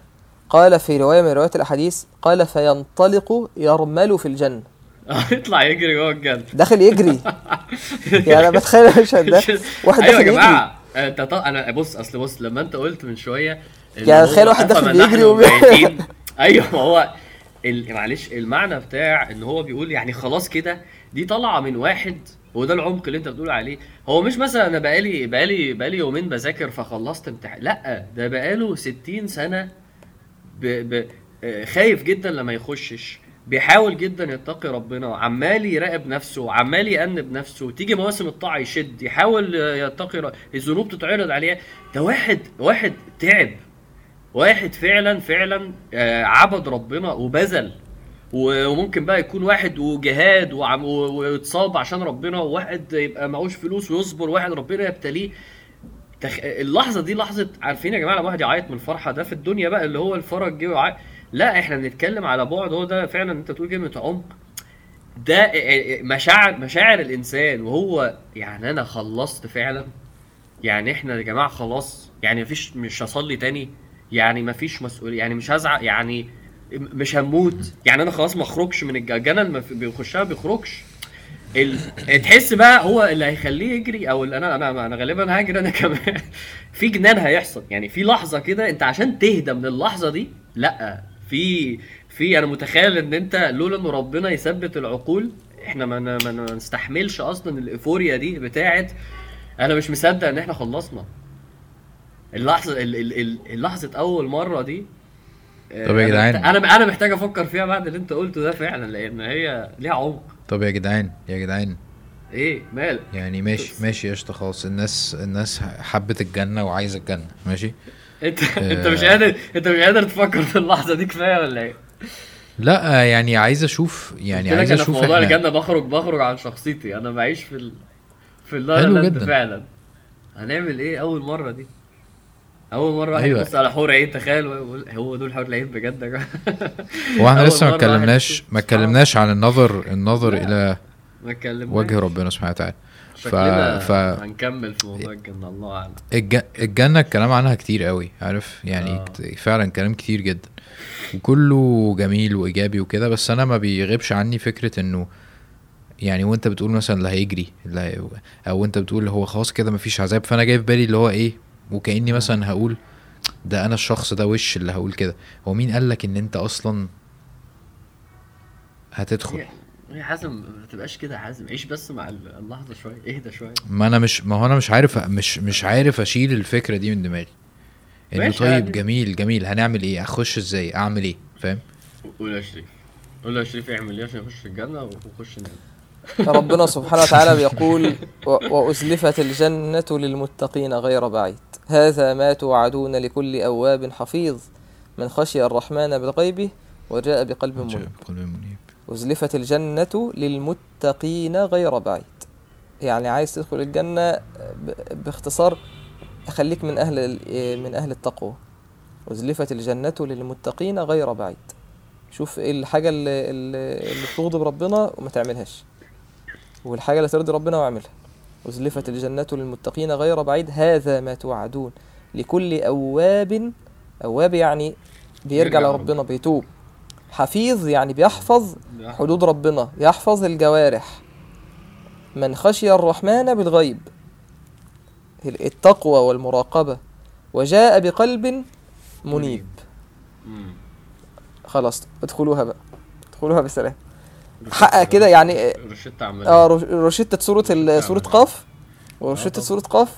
قال في رواية من روايات الأحاديث قال فينطلق يرمل في الجنة. يطلع يجري جوه الجنة. داخل يجري. يعني أنا بتخيل المشهد ده واحد أيوه يا داخل يجري. جماعة انت ط... أنا بص أصل بص لما أنت قلت من شوية يعني تخيل واحد داخل بيجري وبي- ميتين. أيوه هو. معلش المعنى بتاع إن هو بيقول يعني خلاص كده دي طالعة من واحد هو ده العمق اللي أنت بتقول عليه. هو مش مثلا أنا بقالي بقالي بقالي يومين بذاكر فخلصت امتحان لأ ده بقاله 60 سنة ب... ب... آه، خايف جدا لما يخشش بيحاول جدا يتقي ربنا عمال يراقب نفسه عمال يأنب نفسه تيجي مواسم الطاعة يشد يحاول يتقي الذنوب تتعرض عليه ده واحد واحد تعب. واحد فعلا فعلا آه، عبد ربنا وبذل. وممكن بقى يكون واحد وجهاد ويتصاب عشان ربنا وواحد يبقى معهوش فلوس ويصبر واحد ربنا يبتليه. تخ... اللحظة دي لحظة عارفين يا جماعة لما واحد يعيط من الفرحة ده في الدنيا بقى اللي هو الفرج جه لا إحنا بنتكلم على بعد هو ده فعلا أنت تقول كلمة عمق. ده مشاعر مشاعر الإنسان. وهو يعني أنا خلصت فعلا؟ يعني إحنا يا جماعة خلاص؟ يعني مفيش مش هصلي تاني؟ يعني مفيش مسؤوليه يعني مش هزعق يعني مش هموت. يعني أنا خلاص ما أخرجش من الج- الجنه اللي بيخشها ما بيخرجش. ال... تحس بقى هو اللي هيخليه يجري أو اللي أنا أنا أنا غالبا هاجري أنا كمان. في جنان هيحصل. يعني في لحظة كده أنت عشان تهدى من اللحظه دي لأ. في في أنا متخيل إن أنت لولا إن ربنا يثبت العقول إحنا ما ما نستحملش أصلا الإيفوريا دي بتاعت أنا مش مصدق إن إحنا خلصنا. اللحظه ال- ال- ال- اللحظة أول مرة دي آه، طب يا جدعان. أنا أنا محتاج أفكر فيها بعد اللي أنت قلته ده فعلا لأن هي ليها عمق. طب يا جدعان يا جدعان. إيه؟ مالك يعني ماشي ماشي قشطة خلاص الناس الناس حبت الجنة وعايزة الجنة ماشي؟ انت أنت مش قادر أنت مش قادر تفكر في اللحظة دي كفاية ولا إيه؟ لا يعني عايز أشوف يعني عايز أنا في أشوف موضوع الجنة بخرج بخرج عن شخصيتي. أنا بعيش في ال... في اللا حلو لا لاند جدا. فعلا. هنعمل إيه أول مرة دي؟ أول مرة أيوة. يبص على حور عين تخيل هو دول حور العين بجد يا جماعة هو إحنا لسه ما اتكلمناش ما. اتكلمناش عن النظر النظر. إلى وجه ربنا سبحانه وتعالى ف ف هنكمل في موضوع الجنة الله أعلم الج... الجنة الكلام عنها كتير قوي عارف يعني آه. فعلا كلام كتير جدا وكله جميل وإيجابي وكده بس أنا ما بيغيبش عني فكرة إنه يعني وأنت بتقول مثلا اللي هيجري اللي هي... أو أنت بتقول هو خلاص كده مفيش عذاب فأنا جاي في بالي اللي هو إيه وكأني مثلا هقول ده أنا الشخص ده وش اللي هقول كده. هو مين قال لك إن أنت أصلا هتدخل؟ هي حازم ما تبقاش كده يا حازم. عيش بس مع اللحظة شوية اهدى شوية. ما أنا مش ما هو أنا مش عارف مش مش عارف أشيل الفكرة دي من دماغي. إنه طيب عادي. جميل جميل. هنعمل إيه؟ أخش إزاي؟ أعمل إيه؟ فاهم؟ قول يا شريف. قول يا شريف اعمل إيه عشان يخش الجنة ويخش النار. ربنا سبحانه وتعالى بيقول "و- وأزلفت الجنة للمتقين غير بعيد. هذا ما توعدون لكل أواب حفيظ. من خشي الرحمن بالغيب وجاء بقلب منيب. أزلفت الجنة للمتقين غير بعيد. يعني عايز تدخل الجنة باختصار خليك من أهل ال- من أهل التقوى. أزلفت الجنة للمتقين غير بعيد. شوف الحاجة اللي, اللي اللي بتغضب ربنا وما تعملهاش. والحاجة اللي ترضي ربنا واعملها. أزلفت الجنة للمتقين غير بعيد. هذا ما توعدون لكل أواب. أواب يعني بيرجع يرجع لربنا بيتوب. حفيظ يعني بيحفظ حدود ربنا. يحفظ الجوارح. من خشي الرحمن بالغيب. التقوى والمراقبة. وجاء بقلب منيب. خلاص ادخلوها بقى. ادخلوها بسلام. حقق كده يعني روشيتا عمال آه روش- روشتة سورة ال- سورة قاف. وروشتة طبعا. سورة قاف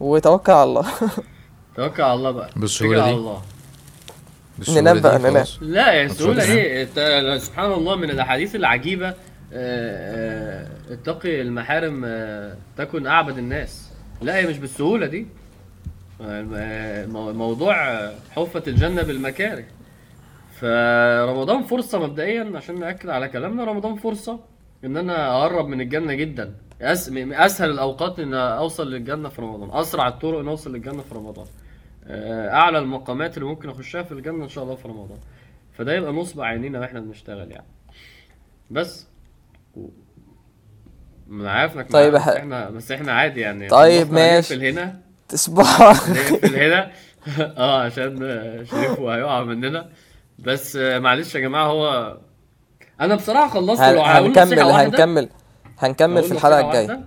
وتوكل على الله. توكل على الله بقى. بالسهولة دي؟ الله. ننام دي بقى، ننام. لا يا سهولة. إيه سبحان الله من الأحاديث العجيبة آه، آه، اتقي المحارم آه، تكن أعبد الناس. لا هي مش بالسهولة دي. آه، آه، مو- موضوع آه، حفة الجنة بالمكاره. فرمضان فرصة مبدئيا عشان نأكد على كلامنا رمضان فرصة إن أنا أقرب من الجنة جدا. أس... أسهل الأوقات إن أوصل للجنة في رمضان أسرع الطرق إن أوصل للجنة في رمضان. آه، أعلى المقامات اللي ممكن أخشها في الجنة إن شاء الله في رمضان. فده يبقى نصب عينينا وإحنا بنشتغل يعني. بس. أنا عارف انك طيب ح- إحنا بس إحنا عادي يعني. طيب ماشي. هنا تصبح هنا آه عشان شريف هيقع مننا. بس آه، معلش يا جماعة هو أنا بصراحة خلصت هن- لو هنكمل هنكمل هنكمل في الجاية. واحدة.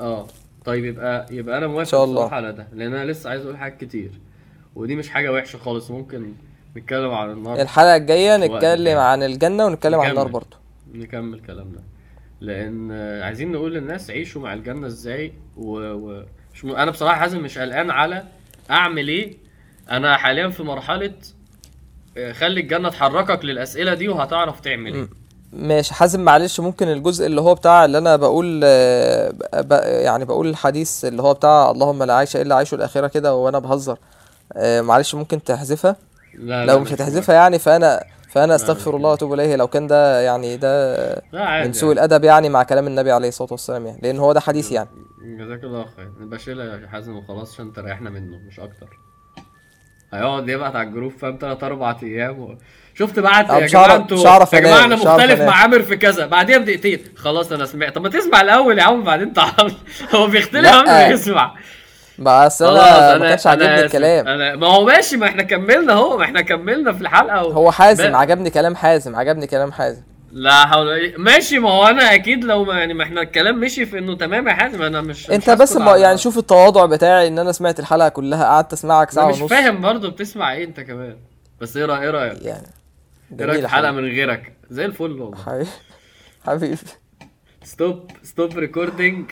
آه. طيب يبقى يبقى أنا موافق شاء الله. بصراحة على ده لأن أنا لسه عايز أقول حاجات كتير. ودي مش حاجة وحشة خالص ممكن نتكلم عن النار. في وقت نتكلم. عن الجنة ونتكلم عن النار. برضو. نكمل كلامنا لأن آه، عايزين نقول للناس عيشوا مع الجنة إزاي و... و... مش م... أنا بصراحة حازم مش قلقان على أعمل إيه. أنا حاليا في مرحلة خلي الجنة تحركك للأسئلة دي وهتعرف تعمل إيه. ماشي حازم معلش ممكن الجزء اللي هو بتاع اللي أنا بقول آه، ب... يعني بقول الحديث اللي هو بتاع اللهم لا عيش إلا عيش الاخره كده وأنا بهزر. آه، معلش ممكن تحذفها؟ لا لو مش هتحذفها يعني فأنا فأنا أستغفر الله وأتوب إليه لو كان ده يعني ده لا من سوء الأدب يعني مع كلام النبي عليه الصلاة والسلام يعني لأن هو ده حديث يعني. جزاك الله خير. نبقى شيلها يا حازم وخلاص عشان تريحنا منه مش أكتر. هيقعد يبعت على الجروب فاهم؟ تلات أربع أيام و... شفت بعت يا جماعة أنتوا يا جماعة أنا مختلف أنام. مع عامر في كذا. بعديها بدقيقتين. خلاص أنا سمعت. طب ما تسمع الأول يا عم بعدين تعال. هو بيختلف ما يسمع بس أنا ما كانش عاجبني. الكلام. أنا ما هو ماشي ما إحنا كملنا أهو ما إحنا كملنا في الحلقة و... هو حازم ب- عجبني كلام حازم عجبني كلام حازم. لا حول ولا. ماشي ما هو أنا أكيد لو ما يعني ما إحنا الكلام مشي في إنه تمام يا حازم أنا مش أنت مش بس ما يعني شوف التواضع بتاعي إن أنا سمعت الحلقة كلها قعدت أسمعك ساعة أنا مش ونص. فاهم برضه بتسمع إيه أنت كمان. بس إيه رأي- إيه رأيك؟ يعني إيه رأيك جميلة في حلقة حبيبي. من غيرك؟ زي الفل والله. حبيبي. حبيبي. stop stop recording